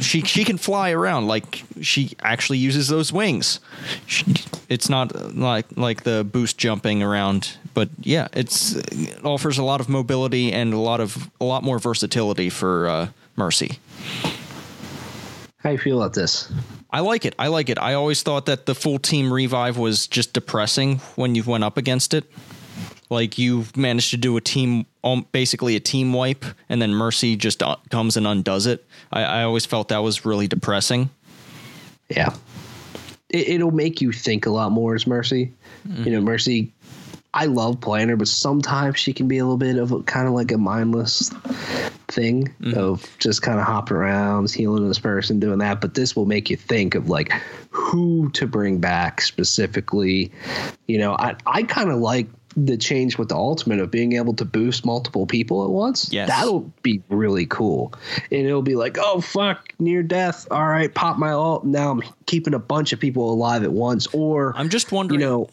She she can fly around like she actually uses those wings. She, it's not like like the boost jumping around, but yeah, it's it offers a lot of mobility and a lot of a lot more versatility for uh, Mercy. how you feel about this? I like it. I like it. I always thought that the full team revive was just depressing when you went up against it. Like you managed to do a team, um, basically a team wipe, and then Mercy just uh, comes and undoes it. I, I always felt that was really depressing. Yeah. It, it'll make you think a lot more as Mercy. You know, Mercy I love playing her, but sometimes she can be a little bit of a, kind of like a mindless thing mm-hmm. of just kind of hopping around, healing this person, doing that. But this will make you think of like who to bring back specifically. You know, I I kind of like the change with the ultimate of being able to boost multiple people at once. Yes. That'll be really cool. And it'll be like, oh fuck, near death. All right, pop my ult. Now I'm keeping a bunch of people alive at once. Or I'm just wondering you know,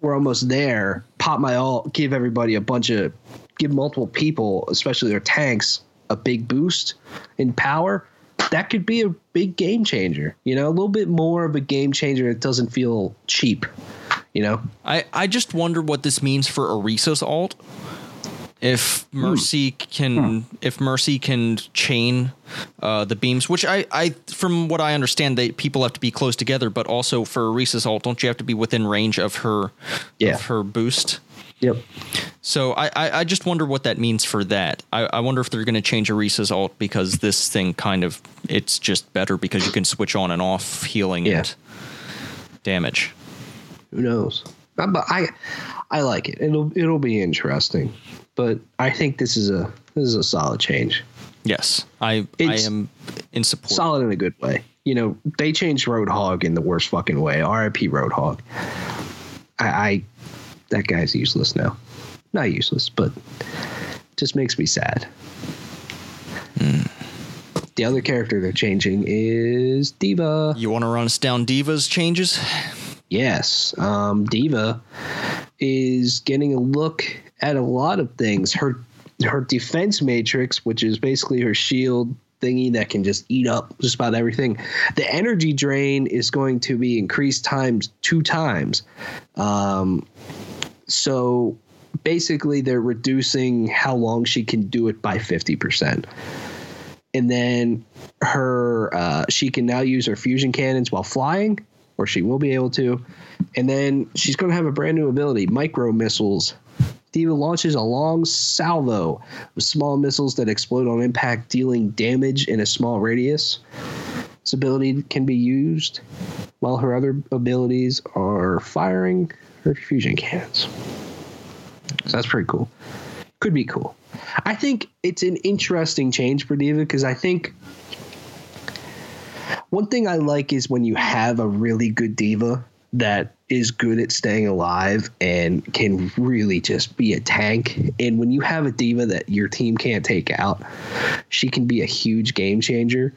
we're almost there. Pop my ult, give everybody a bunch of give multiple people, especially their tanks, a big boost in power. That could be a big game changer. You know, a little bit more of a game changer. It doesn't feel cheap you know i i just wonder what this means for Orisa's alt if hmm. mercy can hmm. if mercy can chain uh, the beams which i i from what i understand they people have to be close together but also for Orisa's alt don't you have to be within range of her yeah. of her boost Yep. So I, I, I, just wonder what that means for that. I, I wonder if they're going to change Orisa's alt because this thing kind of it's just better because you can switch on and off healing yeah. and damage. Who knows? But I, I like it. It'll it'll be interesting. But I think this is a this is a solid change. Yes, I it's I am in support. Solid in a good way. You know, they changed Roadhog in the worst fucking way. R.I.P. Roadhog. I, I that guy's useless now. Not useless, but just makes me sad. Mm. The other character they're changing is D.Va. You want to run us down D.Va's changes? Yes, um, D.Va is getting a look at a lot of things. Her her defense matrix, which is basically her shield thingy that can just eat up just about everything. The energy drain is going to be increased times two times. Um, so basically, they're reducing how long she can do it by fifty percent. And then her, uh, she can now use her fusion cannons while flying or she will be able to. And then she's going to have a brand new ability, micro missiles. D.Va launches a long salvo of small missiles that explode on impact, dealing damage in a small radius. This ability can be used while her other abilities are firing her fusion cannons. So that's pretty cool. Could be cool. I think it's an interesting change for D.Va because I think one thing I like is when you have a really good D.Va that is good at staying alive and can really just be a tank. And when you have a D.Va that your team can't take out, she can be a huge game changer.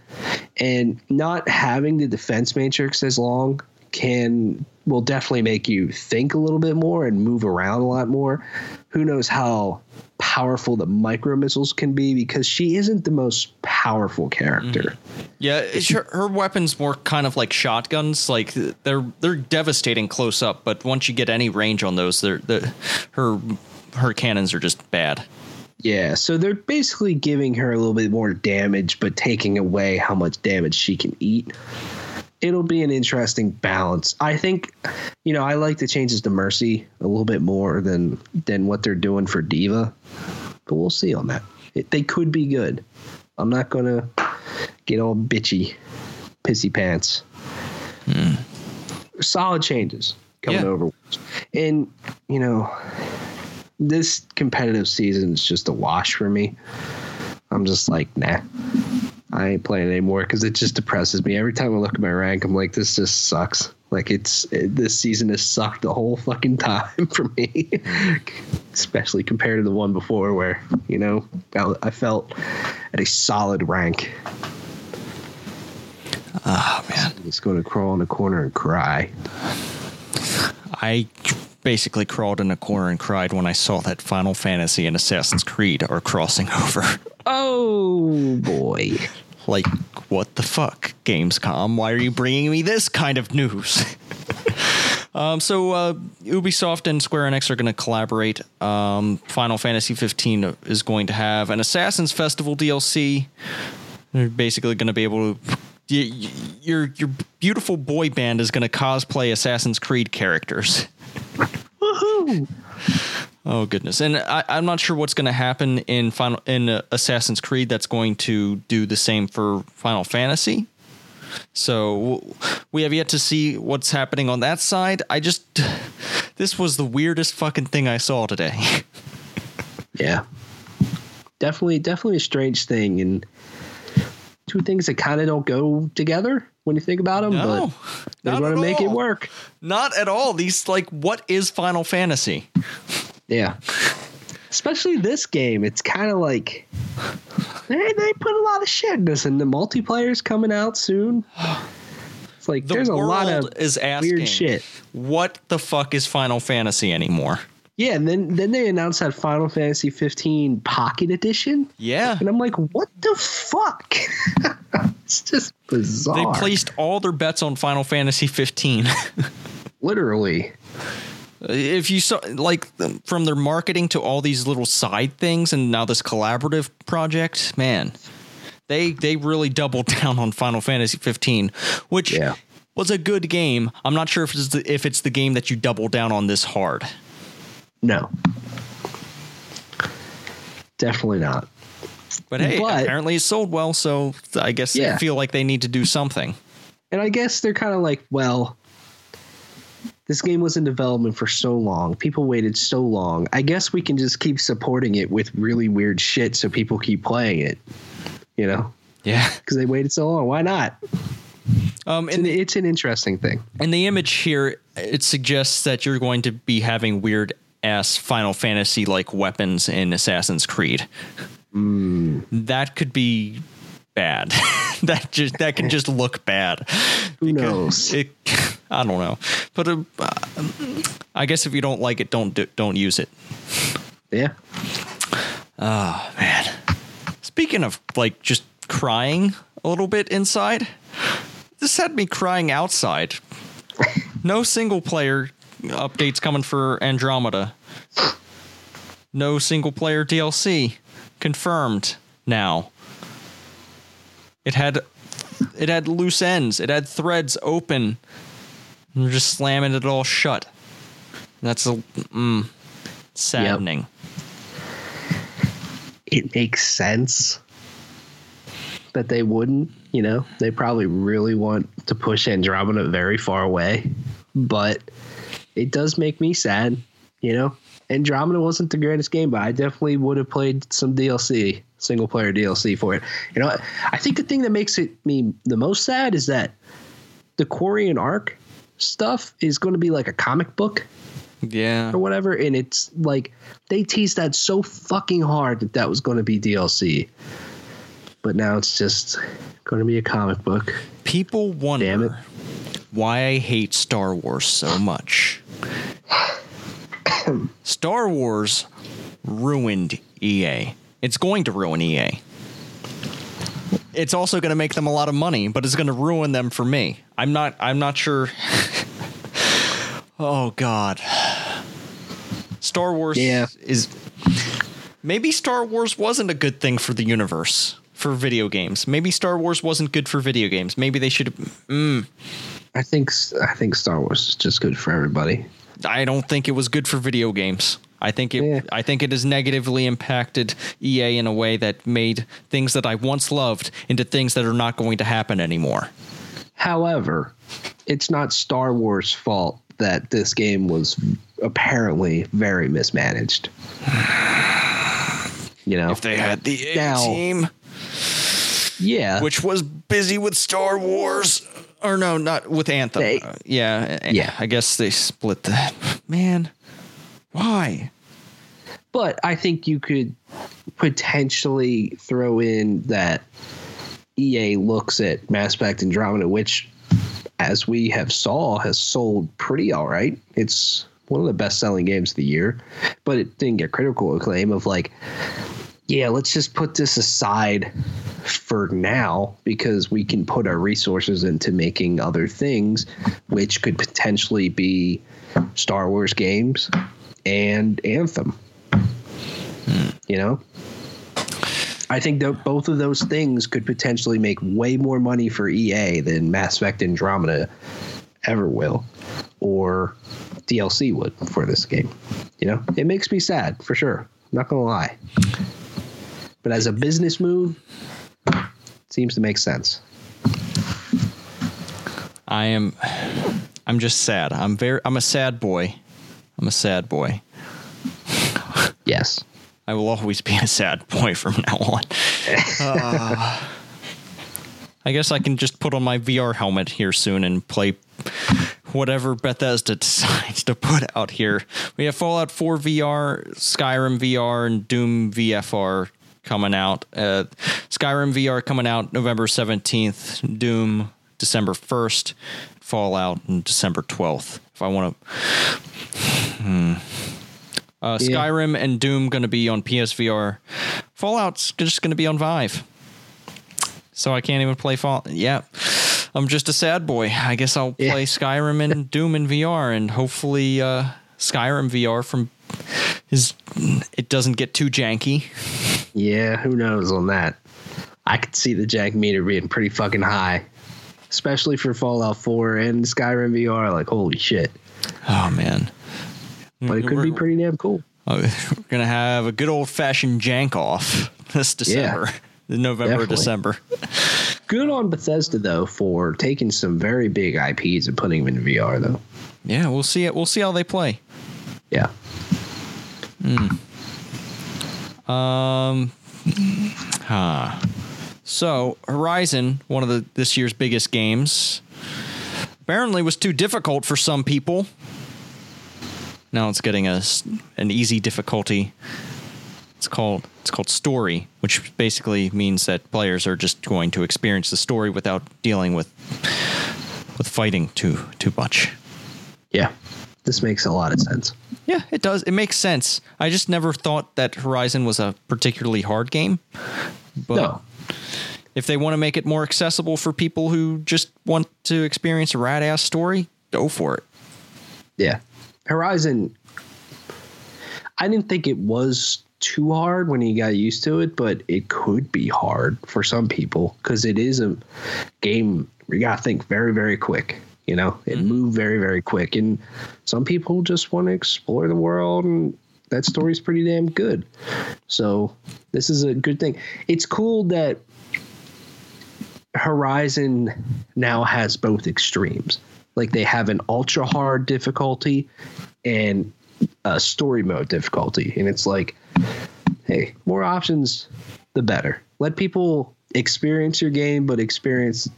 And not having the defense matrix as long can will definitely make you think a little bit more and move around a lot more. Who knows how powerful the micro missiles can be because she isn't the most powerful character. Mm-hmm. Yeah, her, her, weapons more kind of like shotguns. Like they're they're devastating close up, but once you get any range on those, they're, they're her her cannons are just bad. Yeah, so they're basically giving her a little bit more damage, but taking away how much damage she can eat it'll be an interesting balance. I think, you know, I like the changes to Mercy a little bit more than than what they're doing for D.Va, but we'll see on that. It, they could be good. I'm not gonna get all bitchy, pissy pants. Mm. Solid changes coming yeah. over, and you know, this competitive season is just a wash for me. I'm just like, nah. I ain't playing anymore because it just depresses me. Every time I look at my rank, I'm like, this just sucks. Like it's it, this season has sucked the whole fucking time for me, especially compared to the one before where you know I, I felt at a solid rank. Oh man, I'm just going to crawl in a corner and cry. I basically crawled in a corner and cried when I saw that Final Fantasy and Assassin's Creed are crossing over. Oh boy. Like, what the fuck, Gamescom? Why are you bringing me this kind of news? um, so, uh, Ubisoft and Square Enix are going to collaborate. Um, Final Fantasy 15 is going to have an Assassin's Festival DLC. They're basically going to be able to. Your your beautiful boy band is going to cosplay Assassin's Creed characters. Woohoo! Oh goodness, and I, am not sure what's going to happen in Final in uh, Assassin's Creed that's going to do the same for Final Fantasy. So we have yet to see what's happening on that side. I just this was the weirdest fucking thing I saw today. Yeah. Definitely, definitely a strange thing, and two things that kind of don't go together when you think about them. No, but they want to make it work. Not at all. These like, what is Final Fantasy? Yeah. Especially this game, it's kind of like they they put a lot of shit in this, and the multiplayer's coming out soon. It's like The there's a lot of is asking, weird shit. What the fuck is Final Fantasy anymore? Yeah, and then then they announced that Final Fantasy 15 Pocket Edition, Yeah, and I'm like, what the fuck? it's just bizarre. they placed all their bets on Final Fantasy 15. literally. If you saw like from their marketing to all these little side things and now this collaborative project man they they really doubled down on final fantasy 15 which Yeah. was a good game i'm not sure if it's the, if it's the game that you double down on this hard No. Definitely not. but hey But- apparently it sold well so i guess Yeah. they feel like they need to do something And I guess they're kind of like, well, this game was in development for so long. People waited so long. I guess we can just keep supporting it with really weird shit so people keep playing it. You know? yeah Because they waited so long. Why not? um It's an, it's an interesting thing. And the image here it suggests that you're going to be having weird ass final fantasy like weapons in assassin's creed that could be bad that just that can just look bad Who knows? it i don't know. But uh, i guess if you don't like it don't do, don't use it. Yeah. Oh man. Speaking of like just crying a little bit inside this had me crying outside. No single player updates coming for andromeda. No single player dlc confirmed now. It had it had loose ends. It had threads open and just slamming it all shut that's a mm, saddening It makes sense that they wouldn't. You know, they probably really want to push Andromeda very far away, but it does make me sad. You know, Andromeda wasn't the greatest game, but I definitely would have played some DLC, single player DLC for it. You know, I think the thing that makes it me the most sad is that the Quarian Ark stuff is going to be like a comic book yeah or whatever, and it's like they teased that so fucking hard that that was going to be DLC, but now it's just going to be a comic book. People wonder why I hate Star Wars so much. Star Wars ruined EA. It's going to ruin EA. It's also going to make them a lot of money, but it's going to ruin them for me. I'm not I'm not sure Oh god. Star Wars Yeah. is maybe Star Wars wasn't a good thing for the universe for video games. Maybe Star Wars wasn't good for video games. Maybe they should have mm. I think I think Star Wars is just good for everybody. I don't think it was good for video games. I think it Yeah. I think it has negatively impacted EA in a way that made things that I once loved into things that are not going to happen anymore. However, it's not Star Wars' fault that this game was apparently very mismanaged. You know, If they had the EA Now- team yeah, which was busy with Star Wars or no, not with Anthem. They- Uh, yeah, Yeah. I guess they split that. Man, why? but I think you could potentially throw in that EA looks at Mass Effect Andromeda, which, as we have saw, has sold pretty all right. It's one of the best selling games of the year, but it didn't get critical acclaim of like, yeah, let's just put this aside for now because we can put our resources into making other things, which could potentially be Star Wars games and Anthem. Hmm. You know? I think that both of those things could potentially make way more money for EA than Mass Effect Andromeda ever will, or DLC would for this game. You know, it makes me sad for sure. Not gonna lie, but as a business move, seems to make sense. I am I'm just sad. I'm very I'm a sad boy. I'm a sad boy. Yes. I will always be a sad boy from now on. Uh, I guess I can just put on my VR helmet here soon and play whatever Bethesda decides to put out here. We have Fallout 4 VR, Skyrim VR, and Doom VFR coming out. Uh, Skyrim VR coming out November 17th, Doom December 1st, Fallout December 12th. If I want to. Hmm. Uh, Yeah. Skyrim and Doom going to be on PSVR. Fallout's just going to be on Vive. So I can't even play Fallout. Yeah. I'm just a sad boy. I guess I'll Yeah. play Skyrim and Doom in VR and hopefully uh, Skyrim VR from is it doesn't get too janky. Yeah, who knows on that? I could see the jack meter being pretty fucking high, especially for Fallout 4 and Skyrim VR. Like, holy shit! Oh man. But it could be pretty damn cool. We're gonna have a good old fashioned jank off this December, November, definitely. December. Good on Bethesda though for taking some very big IPs and putting them in VR though. Yeah, we'll see it. We'll see how they play. Yeah. Um, huh. So Horizon, one of the this year's biggest games, apparently was too difficult for some people. Now it's getting a an easy difficulty. It's called it's called story, which basically means that players are just going to experience the story without dealing with with fighting too too much. Yeah. This makes a lot of sense. Yeah, it does. It makes sense. I just never thought that Horizon was a particularly hard game. But No. if they want to make it more accessible for people who just want to experience a rad ass story, go for it. Yeah. Horizon I didn't think it was too hard when you got used to it, but it could be hard for some people because it is a game you gotta think very, very quick. You know, it mm-hmm. moved very, very quick. And some people just want to explore the world and that story's pretty damn good. So this is a good thing. It's cool that Horizon now has both extremes. Like they have an ultra hard difficulty and a story mode difficulty. And it's like, hey, more options, the better. Let people experience your game, but experience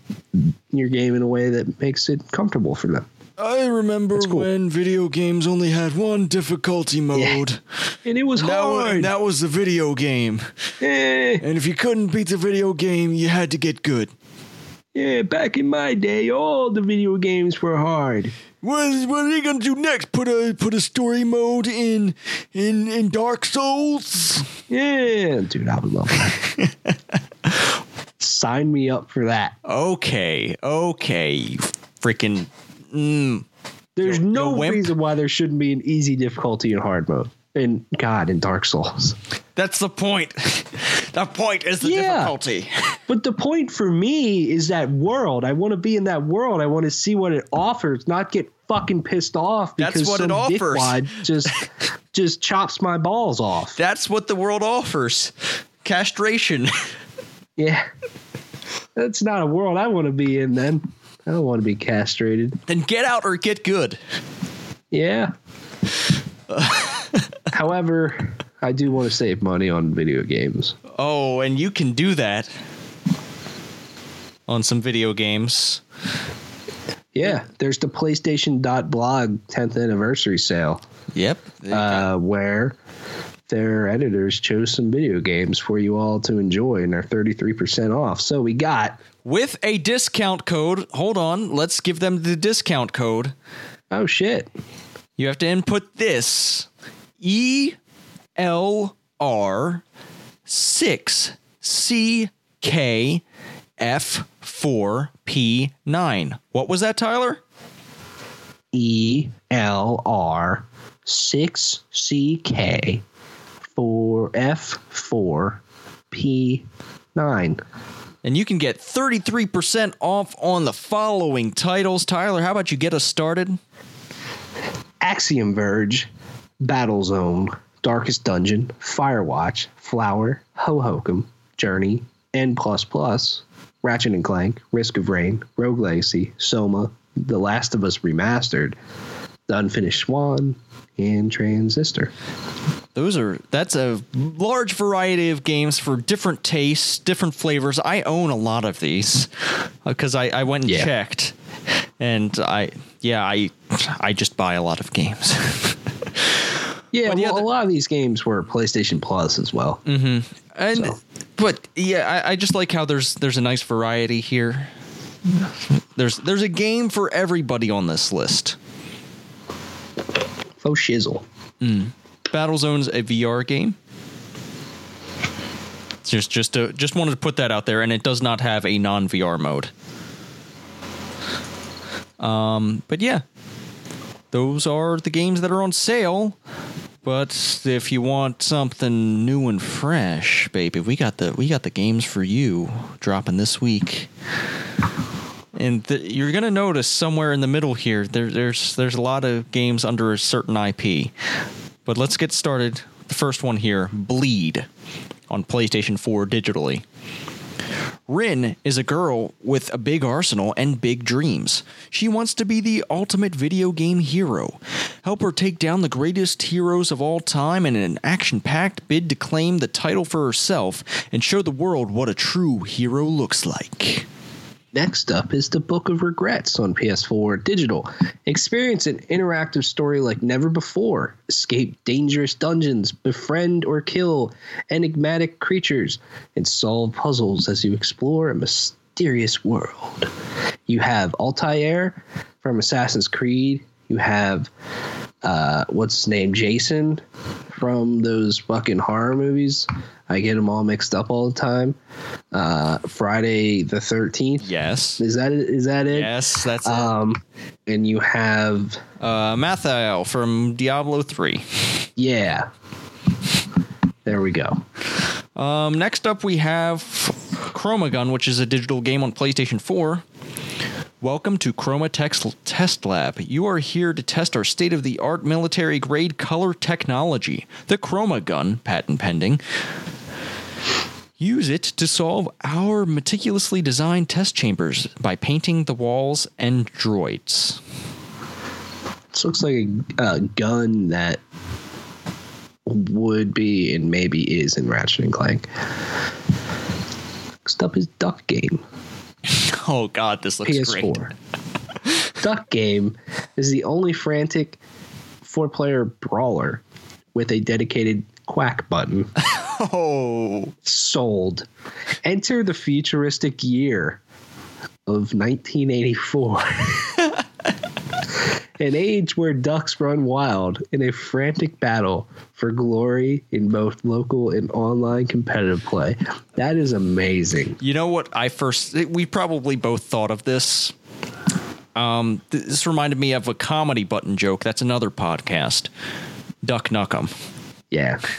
your game in a way that makes it comfortable for them. I remember cool. when video games only had one difficulty mode. And it was That, wa- hard. that was the video game. Eh, And if you couldn't beat the video game, you had to get good. Yeah, back in my day, all the video games were hard. What, what are you gonna do next? Put a put a story mode in in in Dark Souls? Yeah, dude, I would love that. Sign me up for that. Okay, okay, you freaking. Mm. There's no wimp. reason why there shouldn't be an easy difficulty in hard mode. And God, in Dark Souls. That's the point. The point is the Yeah. difficulty. But the point for me is that world. I want to be in that world. I want to see what it offers, not get fucking pissed off That's because what it some offers. dickwad just just chops my balls off. That's what the world offers. Castration. Yeah. That's not a world I want to be in then. I don't want to be castrated. then get out or get good. Yeah. However, I do want to save money on video games. Oh, and you can do that on some video games. Yeah, there's the PlayStation.blog 10th anniversary sale Yep. uh, where their editors chose some video games for you all to enjoy and they're 33% off. So we got, With a discount code. Hold on. Let's give them the discount code. oh shit, You have to input this E L R 6 C K F 4 P 9. What was that, Tyler? E L R 6CK 4F4 P9. And you can get 33% off on the following titles. Tyler, how about you get us started? Axiom Verge, Battlezone, Darkest Dungeon, Firewatch, Flower, Hohokum, Journey, N++, Ratchet and Clank, Risk of Rain, Rogue Legacy, Soma, The Last of Us Remastered, The Unfinished Swan, and Transistor. Those are that's a large variety of games for different tastes, different flavors. I own a lot of these uh, because I, I went and Yeah. checked, and I yeah I I just buy a lot of games. Yeah, well, a lot of these games were PlayStation Plus as well. and So- but yeah, I, I just like how there's there's a nice variety here. There's there's a game for everybody on this list. Faux shizzle. Battlezone's a VR game. Just just to, just wanted to put that out there, and it does not have a non VR mode. Um, but yeah, those are the games that are on sale. But if you want something new and fresh, baby, we got the we got the games for you dropping this week. And you're gonna notice somewhere in the middle here, there, there's there's a lot of games under a certain IP. But let's get started. The first one here, Bleed, on PlayStation 4 digitally. Rin is a girl with a big arsenal and big dreams. She wants to be the ultimate video game hero. Help her take down the greatest heroes of all time in an action packed bid to claim the title for herself and show the world what a true hero looks like. Next up is the Book of Regrets on PS4 Digital. Experience an interactive story like never before. Escape dangerous dungeons, befriend or kill enigmatic creatures, and solve puzzles as you explore a mysterious world. You have Altair from Assassin's Creed. You have uh, what's his name, Jason from those fucking horror movies. I get them all mixed up all the time. Uh, Friday the Thirteenth. Yes. Is that it? Is that it? Yes, that's it. Um, and you have Uh, Malthael from Diablo 3. yeah. There we go. Um, next up, we have Chromagun, which is a digital game on PlayStation 4. Welcome to Chroma Tech's Test Lab. You are here to test our state of the art military grade color technology, the Chroma Gun, patent pending. Use it to solve our meticulously designed test chambers by painting the walls and droids. This looks like a, a gun that would be and maybe is in Ratchet and Clank. Next up is Duck Game. Oh god, this looks great. PS4. Duck Game is the only frantic four player brawler with a dedicated quack button. Oh, Sold. Enter the futuristic year of 1984. An age where ducks run wild in a frantic battle for glory in both local and online competitive play. That is amazing. You know what? I first we probably both thought of this. Um, th- this reminded me of a comedy button joke. That's another podcast. Duck Nukem. Yeah.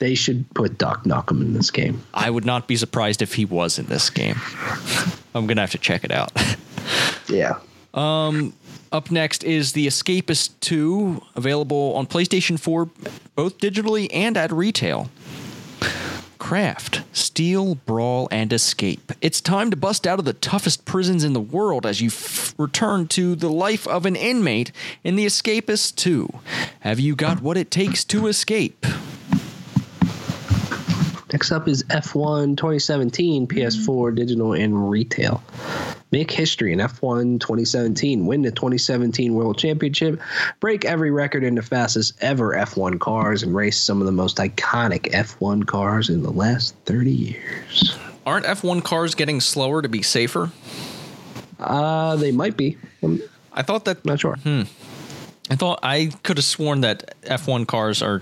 They should put Duck Nukem in this game. I would not be surprised if he was in this game. I'm gonna have to check it out. Yeah. Up next is The Escapist 2, available on PlayStation 4, both digitally and at retail. Craft, steal, brawl, and escape. It's time to bust out of the toughest prisons in the world as you f- return to the life of an inmate in The Escapist 2. Have you got what it takes to escape? Next up is F1 2017 PS4 digital and retail. Make history in F1 2017. Win the 2017 World Championship. Break every record in the fastest ever F1 cars and race some of the most iconic F1 cars in the last 30 years. Aren't F1 cars getting slower to be safer? Uh, they might be. I'm I thought that not sure. I thought I could have sworn that F1 cars are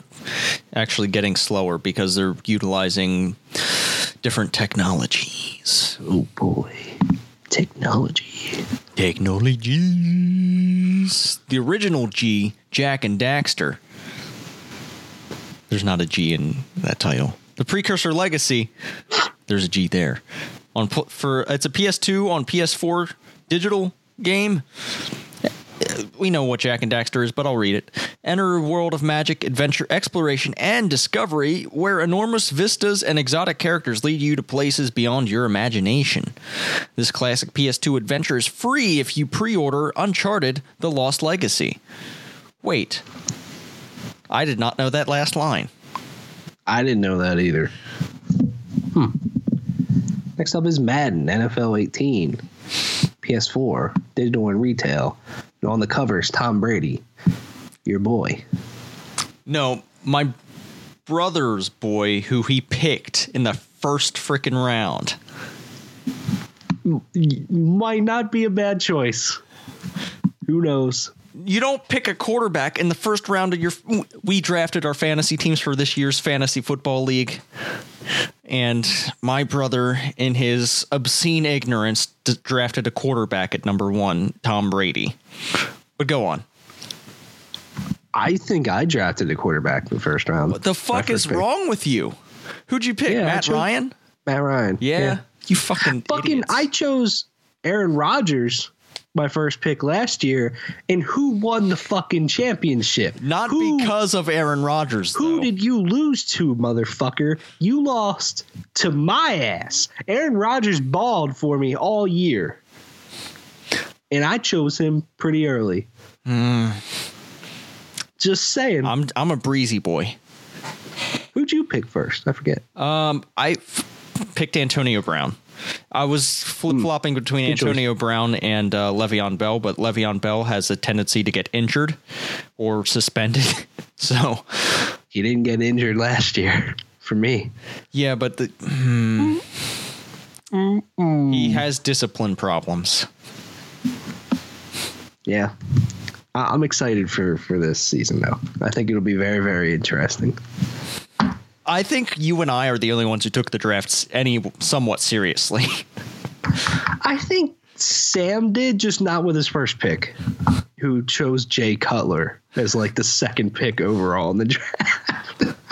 actually getting slower because they're utilizing different technologies. Oh boy. Technology. Technologies. The original G, Jak and Daxter. There's not a G in that title. The precursor Legacy. There's a G there. On for it's a PS2 on PS4 digital game. We know what Jak and Daxter is, but I'll read it. Enter a world of magic, adventure, exploration, and discovery where enormous vistas and exotic characters lead you to places beyond your imagination. This classic PS2 adventure is free if you pre order Uncharted The Lost Legacy. Wait, I did not know that last line. I didn't know that either. Hmm. Next up is Madden NFL 18, PS4, digital and retail. And on the cover is Tom Brady, your boy. No, my brother's boy, who he picked in the first freaking round. Might not be a bad choice. Who knows? You don't pick a quarterback in the first round of your. We drafted our fantasy teams for this year's fantasy football league, and my brother, in his obscene ignorance, d- drafted a quarterback at number one, Tom Brady. But go on. I think I drafted a quarterback in the first round. What the fuck is pick. wrong with you? Who'd you pick? Yeah, Matt chose- Ryan? Matt Ryan. Yeah. You fucking Fucking, idiots. I chose Aaron Rodgers, my first pick last year, and who won the fucking championship? Not who, because of Aaron Rodgers. Who though. did you lose to, motherfucker? You lost to my ass. Aaron Rodgers balled for me all year. And I chose him pretty early. Just saying. Hmm. I'm I'm a breezy boy. Who'd you pick first? I forget. Um, I f- picked Antonio Brown. I was flip flopping between Hmm. Good choice. Antonio Brown and uh, Le'Veon Bell, but Le'Veon Bell has a tendency to get injured or suspended. so, He didn't get injured last year for me. yeah, but the, hmm. he has discipline problems. Yeah. I- I'm excited for, for this season, though. I think it'll be very, very interesting. I think you and I are the only ones who took the drafts any somewhat seriously. I think Sam did, just not with his first pick, who chose Jay Cutler as like the second pick overall in the draft.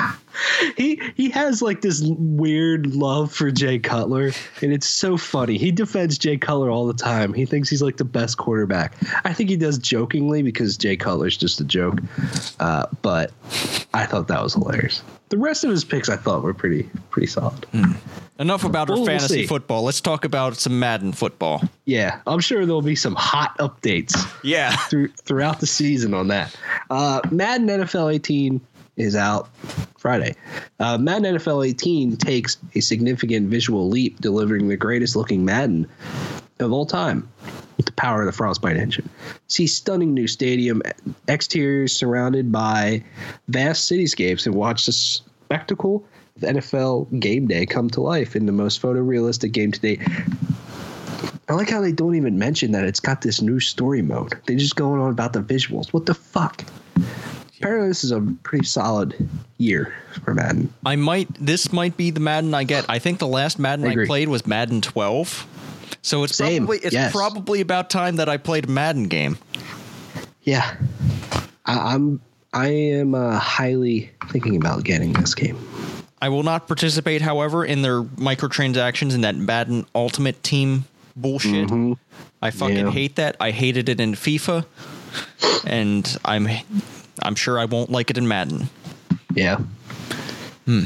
he he has like this weird love for Jay Cutler, and it's so funny. He defends Jay Cutler all the time. He thinks he's like the best quarterback. I think he does jokingly because Jay Cutler's just a joke. Uh, but I thought that was hilarious. The rest of his picks I thought were pretty pretty solid. Enough about our Well, we'll fantasy football. Let's talk about some Madden football. Yeah, I'm sure there'll be some hot updates. Yeah. through, throughout the season on that. Uh, Madden NFL 18 is out Friday. Uh, Madden NFL 18 takes a significant visual leap, delivering the greatest looking Madden of all time with the power of the Frostbite engine. See stunning new stadium exteriors surrounded by vast cityscapes and watch the spectacle of NFL game day come to life in the most photorealistic game to date. I like how they don't even mention that it's got this new story mode. They're just going on about the visuals. What the fuck? Apparently, this is a pretty solid year for Madden. I might. This might be the Madden I get. I think the last Madden I I, played was Madden 12. So it's Same, probably it's yes. probably about time that I played a Madden game. Yeah, I, I'm. I am uh, highly thinking about getting this game. I will not participate, however, in their microtransactions and that Madden Ultimate Team bullshit. I fucking Mm-hmm. Yeah. hate that. I hated it in FIFA, and I'm I'm sure I won't like it in Madden. Yeah, hmm.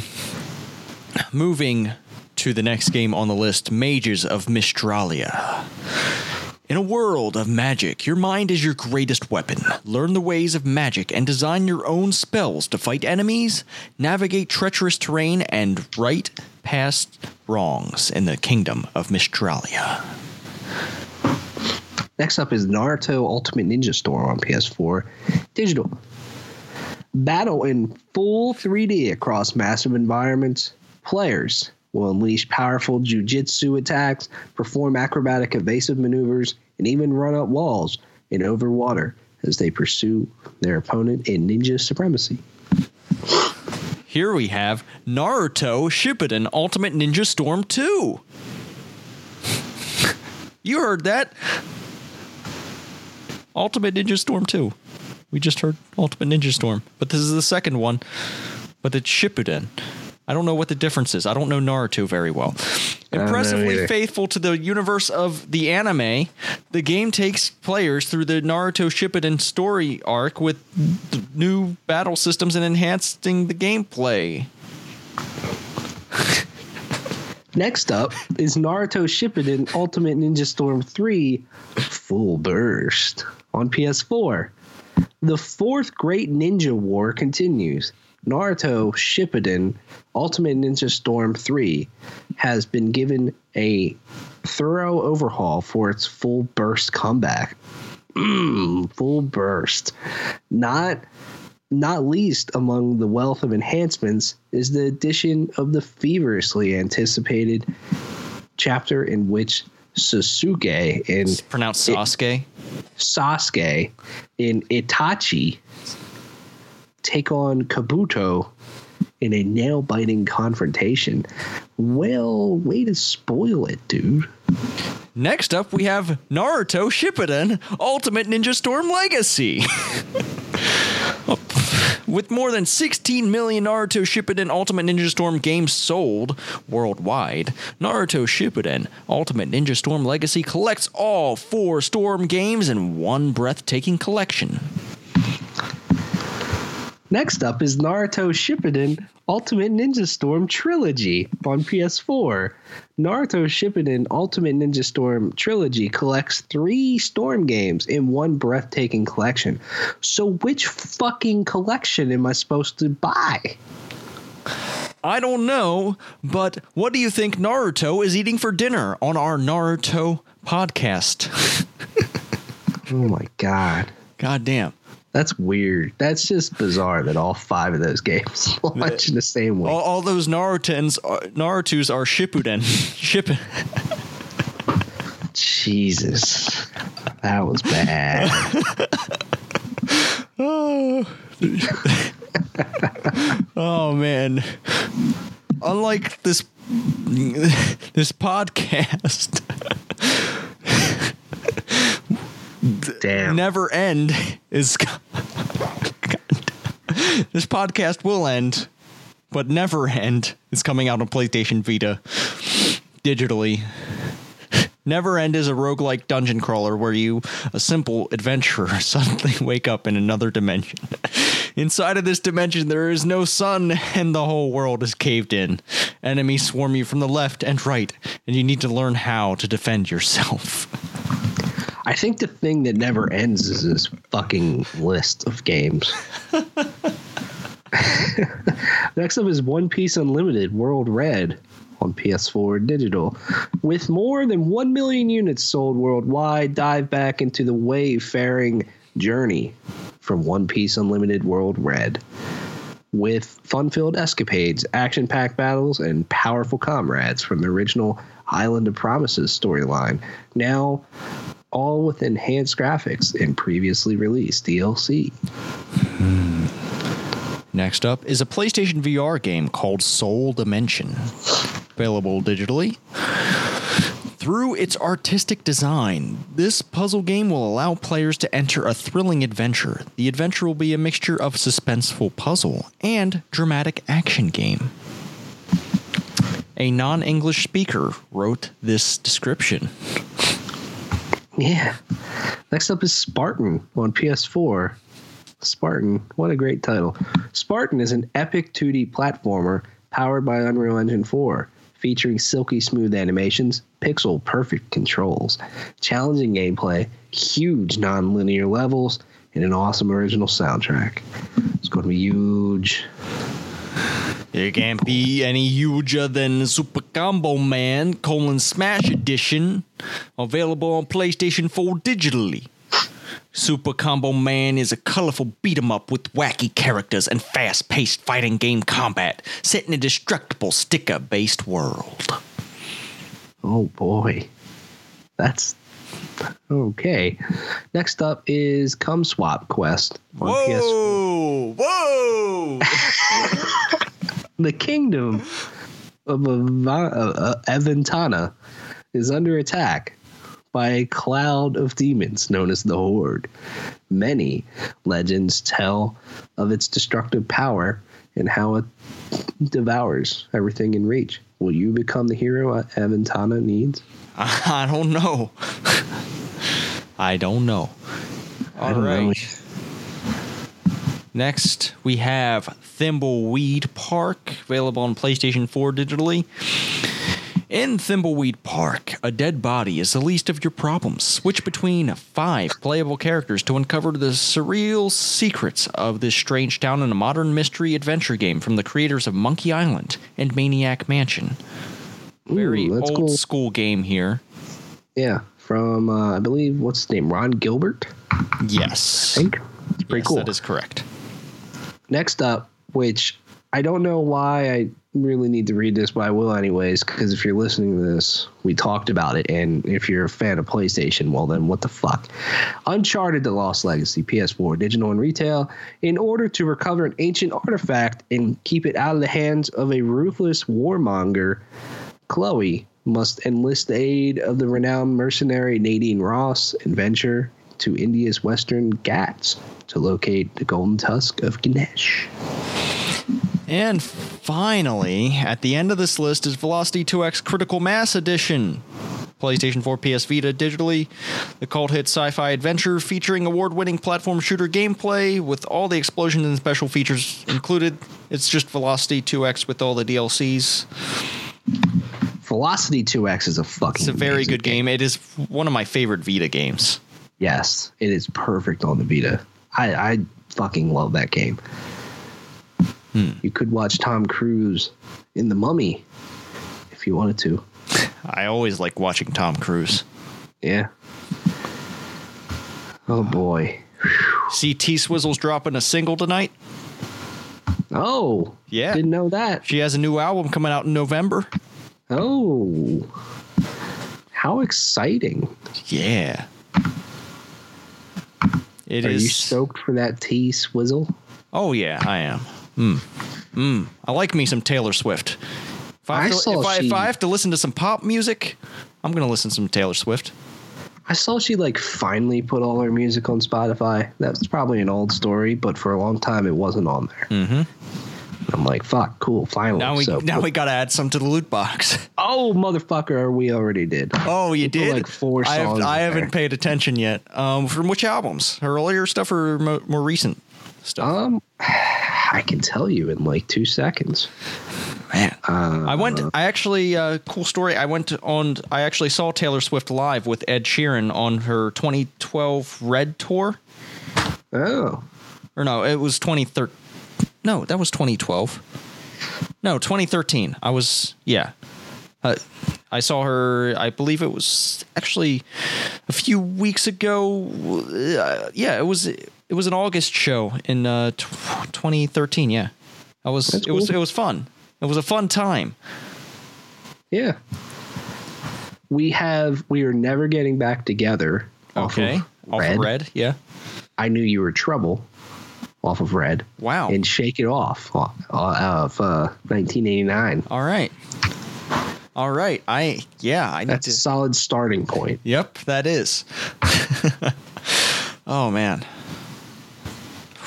Moving to the next game on the list Mages of Mistralia. In a world of magic, your mind is your greatest weapon. Learn the ways of magic and design your own spells to fight enemies, navigate treacherous terrain, and right past wrongs in the kingdom of Mistralia. Next up is Naruto Ultimate Ninja Storm on PS4 digital. Battle in full 3D across massive environments. Players will unleash powerful jujitsu attacks, perform acrobatic evasive maneuvers, and even run up walls and over water as they pursue their opponent in ninja supremacy. Here we have Naruto Shippuden Ultimate Ninja Storm 2. you heard that. Ultimate Ninja Storm 2. We just heard Ultimate Ninja Storm, but this is the second one, but it's Shippuden. I don't know what the difference is. I don't know Naruto very well. Impressively faithful to the universe of the anime, the game takes players through the Naruto Shippuden story arc with th- new battle systems and enhancing the gameplay. Next up is Naruto Shippuden Ultimate Ninja Storm 3 Full Burst on PS4. The fourth great ninja war continues. Naruto Shippuden Ultimate Ninja Storm 3 has been given a thorough overhaul for its full burst comeback. Mm, full burst. Not not least among the wealth of enhancements is the addition of the feverishly anticipated chapter in which Sasuke in It's pronounced Sasuke. Sasuke in Itachi take on Kabuto in a nail biting confrontation. Well, way to spoil it, dude. Next up, we have Naruto Shippuden Ultimate Ninja Storm Legacy. With more than 16 million Naruto Shippuden Ultimate Ninja Storm games sold worldwide, Naruto Shippuden Ultimate Ninja Storm Legacy collects all four Storm games in one breathtaking collection. Next up is Naruto Shippuden Ultimate Ninja Storm Trilogy on PS4. Naruto Shippuden Ultimate Ninja Storm Trilogy collects three Storm games in one breathtaking collection. So, which fucking collection am I supposed to buy? I don't know, but what do you think Naruto is eating for dinner on our Naruto podcast? Oh my god. God damn. That's weird. That's just bizarre that all five of those games launch in the same way. All, all those Narutens, are, uh, Naruto's are Shippuden. Shippuden. Jesus. That was bad. Oh. oh man. Unlike this this podcast Damn. never end is this podcast will end, but never end is coming out on PlayStation Vita digitally. Never End is a roguelike dungeon crawler where you, a simple adventurer, suddenly wake up in another dimension. Inside of this dimension, there is no sun and the whole world is caved in. Enemies swarm you from the left and right, and you need to learn how to defend yourself. I think the thing that never ends is this fucking list of games. Next up is One Piece Unlimited World Red on PS4 digital. With more than 1 million units sold worldwide, dive back into the wayfaring journey from One Piece Unlimited World Red. With fun filled escapades, action packed battles, and powerful comrades from the original Island of Promises storyline. Now, all with enhanced graphics and previously released DLC. Next up is a PlayStation VR game called Soul Dimension, available digitally. Through its artistic design, this puzzle game will allow players to enter a thrilling adventure. The adventure will be a mixture of suspenseful puzzle and dramatic action game. A non English speaker wrote this description. Yeah. Next up is Spartan on PS4. Spartan, what a great title. Spartan is an epic 2D platformer powered by Unreal Engine 4, featuring silky smooth animations, pixel perfect controls, challenging gameplay, huge non-linear levels, and an awesome original soundtrack. It's going to be huge. It can't be any huger than Super Combo Man colon Smash Edition, available on PlayStation 4 digitally. Super Combo Man is a colorful beat 'em up with wacky characters and fast paced fighting game combat set in a destructible sticker based world. Oh boy. That's okay. Next up is Come Swap Quest on PS4. Whoa! The kingdom of Ava- uh, uh, Aventana is under attack by a cloud of demons known as the Horde. Many legends tell of its destructive power and how it devours everything in reach. Will you become the hero Aventana needs? I don't know. I don't know. All don't know. Next, we have Thimbleweed Park, available on PlayStation 4 digitally. In Thimbleweed Park, a dead body is the least of your problems. Switch between five playable characters to uncover the surreal secrets of this strange town in a modern mystery adventure game from the creators of Monkey Island and Maniac Mansion. Very Ooh, old cool. school game here. Yeah, from uh, I believe what's his name, Ron Gilbert. Yes. I think it's pretty yes, cool. That is correct. Next up, which I don't know why I really need to read this, but I will anyways, because if you're listening to this, we talked about it, and if you're a fan of PlayStation, well then what the fuck? Uncharted: The Lost Legacy, PS4, digital and retail. In order to recover an ancient artifact and keep it out of the hands of a ruthless warmonger, Chloe must enlist the aid of the renowned mercenary Nadine Ross and venture to India's western Ghats to locate the golden tusk of Ganesh. And finally, at the end of this list is Velocity 2X Critical Mass Edition. PlayStation 4, PS Vita digitally, the cult hit sci fi adventure featuring award winning platform shooter gameplay with all the explosions and special features included. It's just Velocity 2X with all the DLCs. Velocity 2X is a fucking. It's a very good game. It is one of my favorite Vita games. Yes, it is perfect on the Vita. I, I fucking love that game. Hmm. You could watch Tom Cruise in The Mummy if you wanted to. I always like watching Tom Cruise. Yeah. Oh boy. See T Swizzle's dropping a single tonight. Oh. Yeah. Didn't know that. She has a new album coming out in November. Oh. How exciting. Yeah. It Are is. you stoked for that T Swizzle? Oh yeah, I am. Mm. Mm. I like me some Taylor Swift. If I, I have to, saw if, I, if I have to listen to some pop music, I'm gonna listen to some Taylor Swift. I saw she like finally put all her music on Spotify. That's probably an old story, but for a long time it wasn't on there. I'm like, fuck, cool, finally. Now we So- now we gotta add some to the loot box. oh motherfucker, we already did. Oh, you put, did like, four I, have, songs I in haven't there. paid attention yet. Um, from which albums? Her earlier stuff or mo- more recent stuff? Um, I can tell you in like two seconds. Man, Uh, I went. I actually, uh, cool story. I went on. I actually saw Taylor Swift live with Ed Sheeran on her 2012 Red tour. Oh, Or no, it was 2013. No, that was 2012. No, 2013. I was yeah. Uh, I saw her. I believe it was actually a few weeks ago. Uh, yeah, it was. It was an August show in uh, t- 2013. Yeah, I was. That's it was. It was fun. It was a fun time. yeah. We have. We are never getting back together. off Okay, of off Red. of red. Yeah. I knew you were trouble. Off of Red. Wow. And Shake It Off uh, of uh, 1989. All right. All right. I yeah. I need That's a solid starting point. Yep, that is. oh man.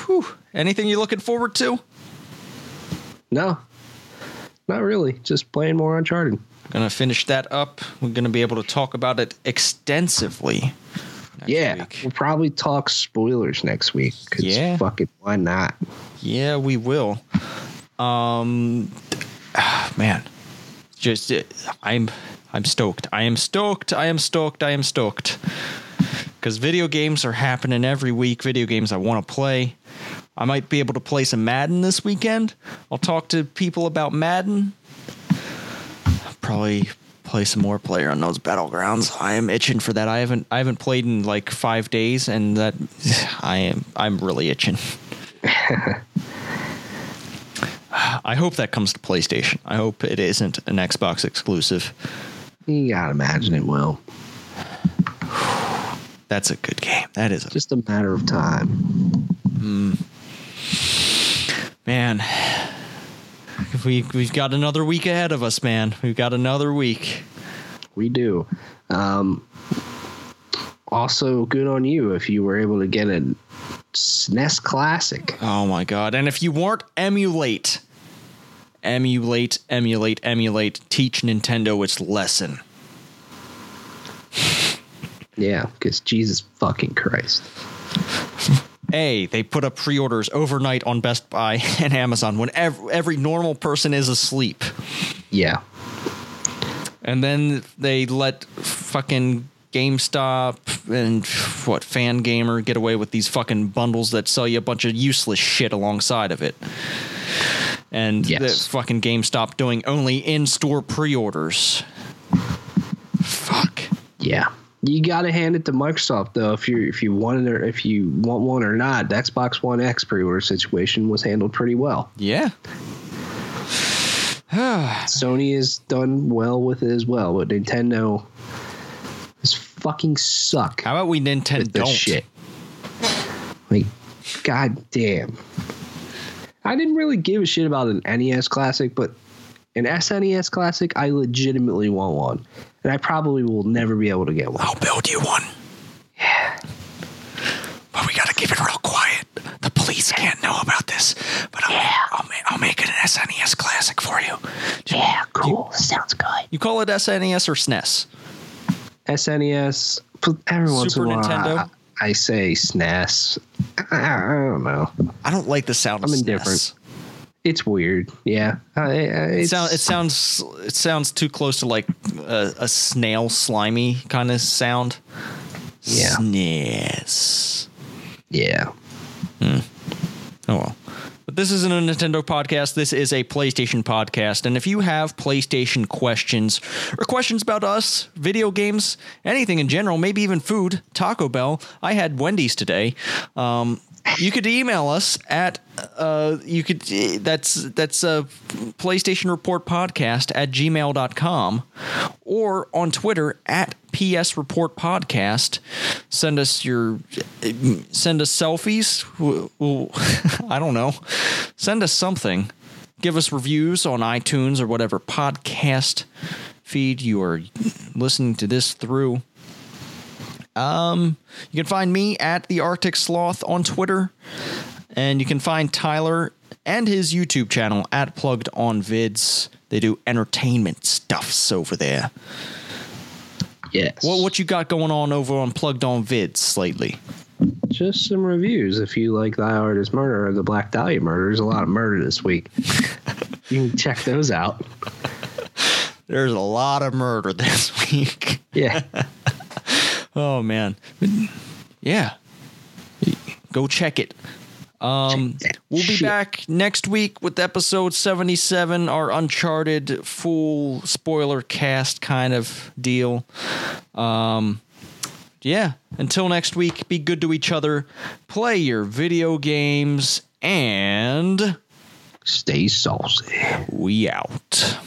Whew. Anything you looking forward to? No, not really. Just playing more Uncharted. Gonna finish that up. We're gonna be able to talk about it extensively. Yeah, week. we'll probably talk spoilers next week. Cause Yeah. fucking why not? Yeah, we will. Um, man, just uh, I'm I'm stoked. I am stoked. I am stoked. I am stoked. Because video games are happening every week. Video games I want to play. I might be able to play some Madden this weekend. I'll talk to people about Madden. Probably play some more PlayerUnknown's Battlegrounds. I am itching for that. I haven't I haven't played in like five days, and that I am I'm really itching. I hope that comes to PlayStation. I hope it isn't an Xbox exclusive. You gotta imagine it will. That's a good game. That is a Just a matter of time. Hmm. man. We we've got another week ahead of us, man. We've got another week. We do. Um, also, good on you if you were able to get a SNES Classic. Oh my god! And if you weren't emulate, emulate, emulate, emulate, teach Nintendo its lesson. Yeah, because Jesus fucking Christ. A, they put up pre-orders overnight on Best Buy and Amazon when ev- every normal person is asleep. Yeah. and then they let fucking GameStop and what Fangamer get away with these fucking bundles that sell you a bunch of useless shit alongside of it. And Yes. the fucking GameStop doing only in-store pre-orders. Fuck. Yeah. You got to hand it to Microsoft though. If you if you want it or if you want one or not, the Xbox One X pre-order situation was handled pretty well. Yeah. Sony has done well with it as well, but Nintendo is fucking suck How about we Nintendo this don't? shit. Like, god damn. I didn't really give a shit about an NES Classic, but an SNES Classic, I legitimately want one, and I probably will never be able to get one. I'll build you one. Yeah. But we gotta keep it real quiet. The police can't know about this. But I'll, I'll, ma- I'll make it an SNES classic for you. Yeah, cool. Sounds good. You call it SNES or SNES? SNES. Every once Super in a while, Nintendo? I, I say SNES. I, I don't know. I don't like the sound of I'm SNES. It's weird. Yeah. Uh, I, uh, It, it's, sound, it sounds it sounds too close to like a, a snail slimy kind of sound. Yeah. SNES. Yeah. Hmm. Oh well. But this isn't a Nintendo podcast. This is a PlayStation podcast. And if you have PlayStation questions or questions about us, video games, anything in general, maybe even food, Taco Bell, I had Wendy's today. Um, you could email us at uh, you could that's that's a PlayStation Report podcast at gmail.com or on Twitter at PS Report Podcast. Send us your send us selfies. I don't know. Send us something. Give us reviews on iTunes or whatever podcast feed you are listening to this through. Um, you can find me at the Arctic Sloth on Twitter, and you can find Tyler and his YouTube channel at Plugged On Vids. They do entertainment stuffs over there. Yes. What what you got going on over on Plugged On Vids lately? Just some reviews. If you like the Artist Murder or the Black Dahlia Murder, there's a lot of murder this week. you can check those out. There's a lot of murder this week. Yeah. Oh man, yeah. Go check it. Um, we'll be shit. back next week with episode seventy-seven, our Uncharted full spoiler cast kind of deal. Um, yeah. Until next week, be good to each other, play your video games, and Stay saucy. we out.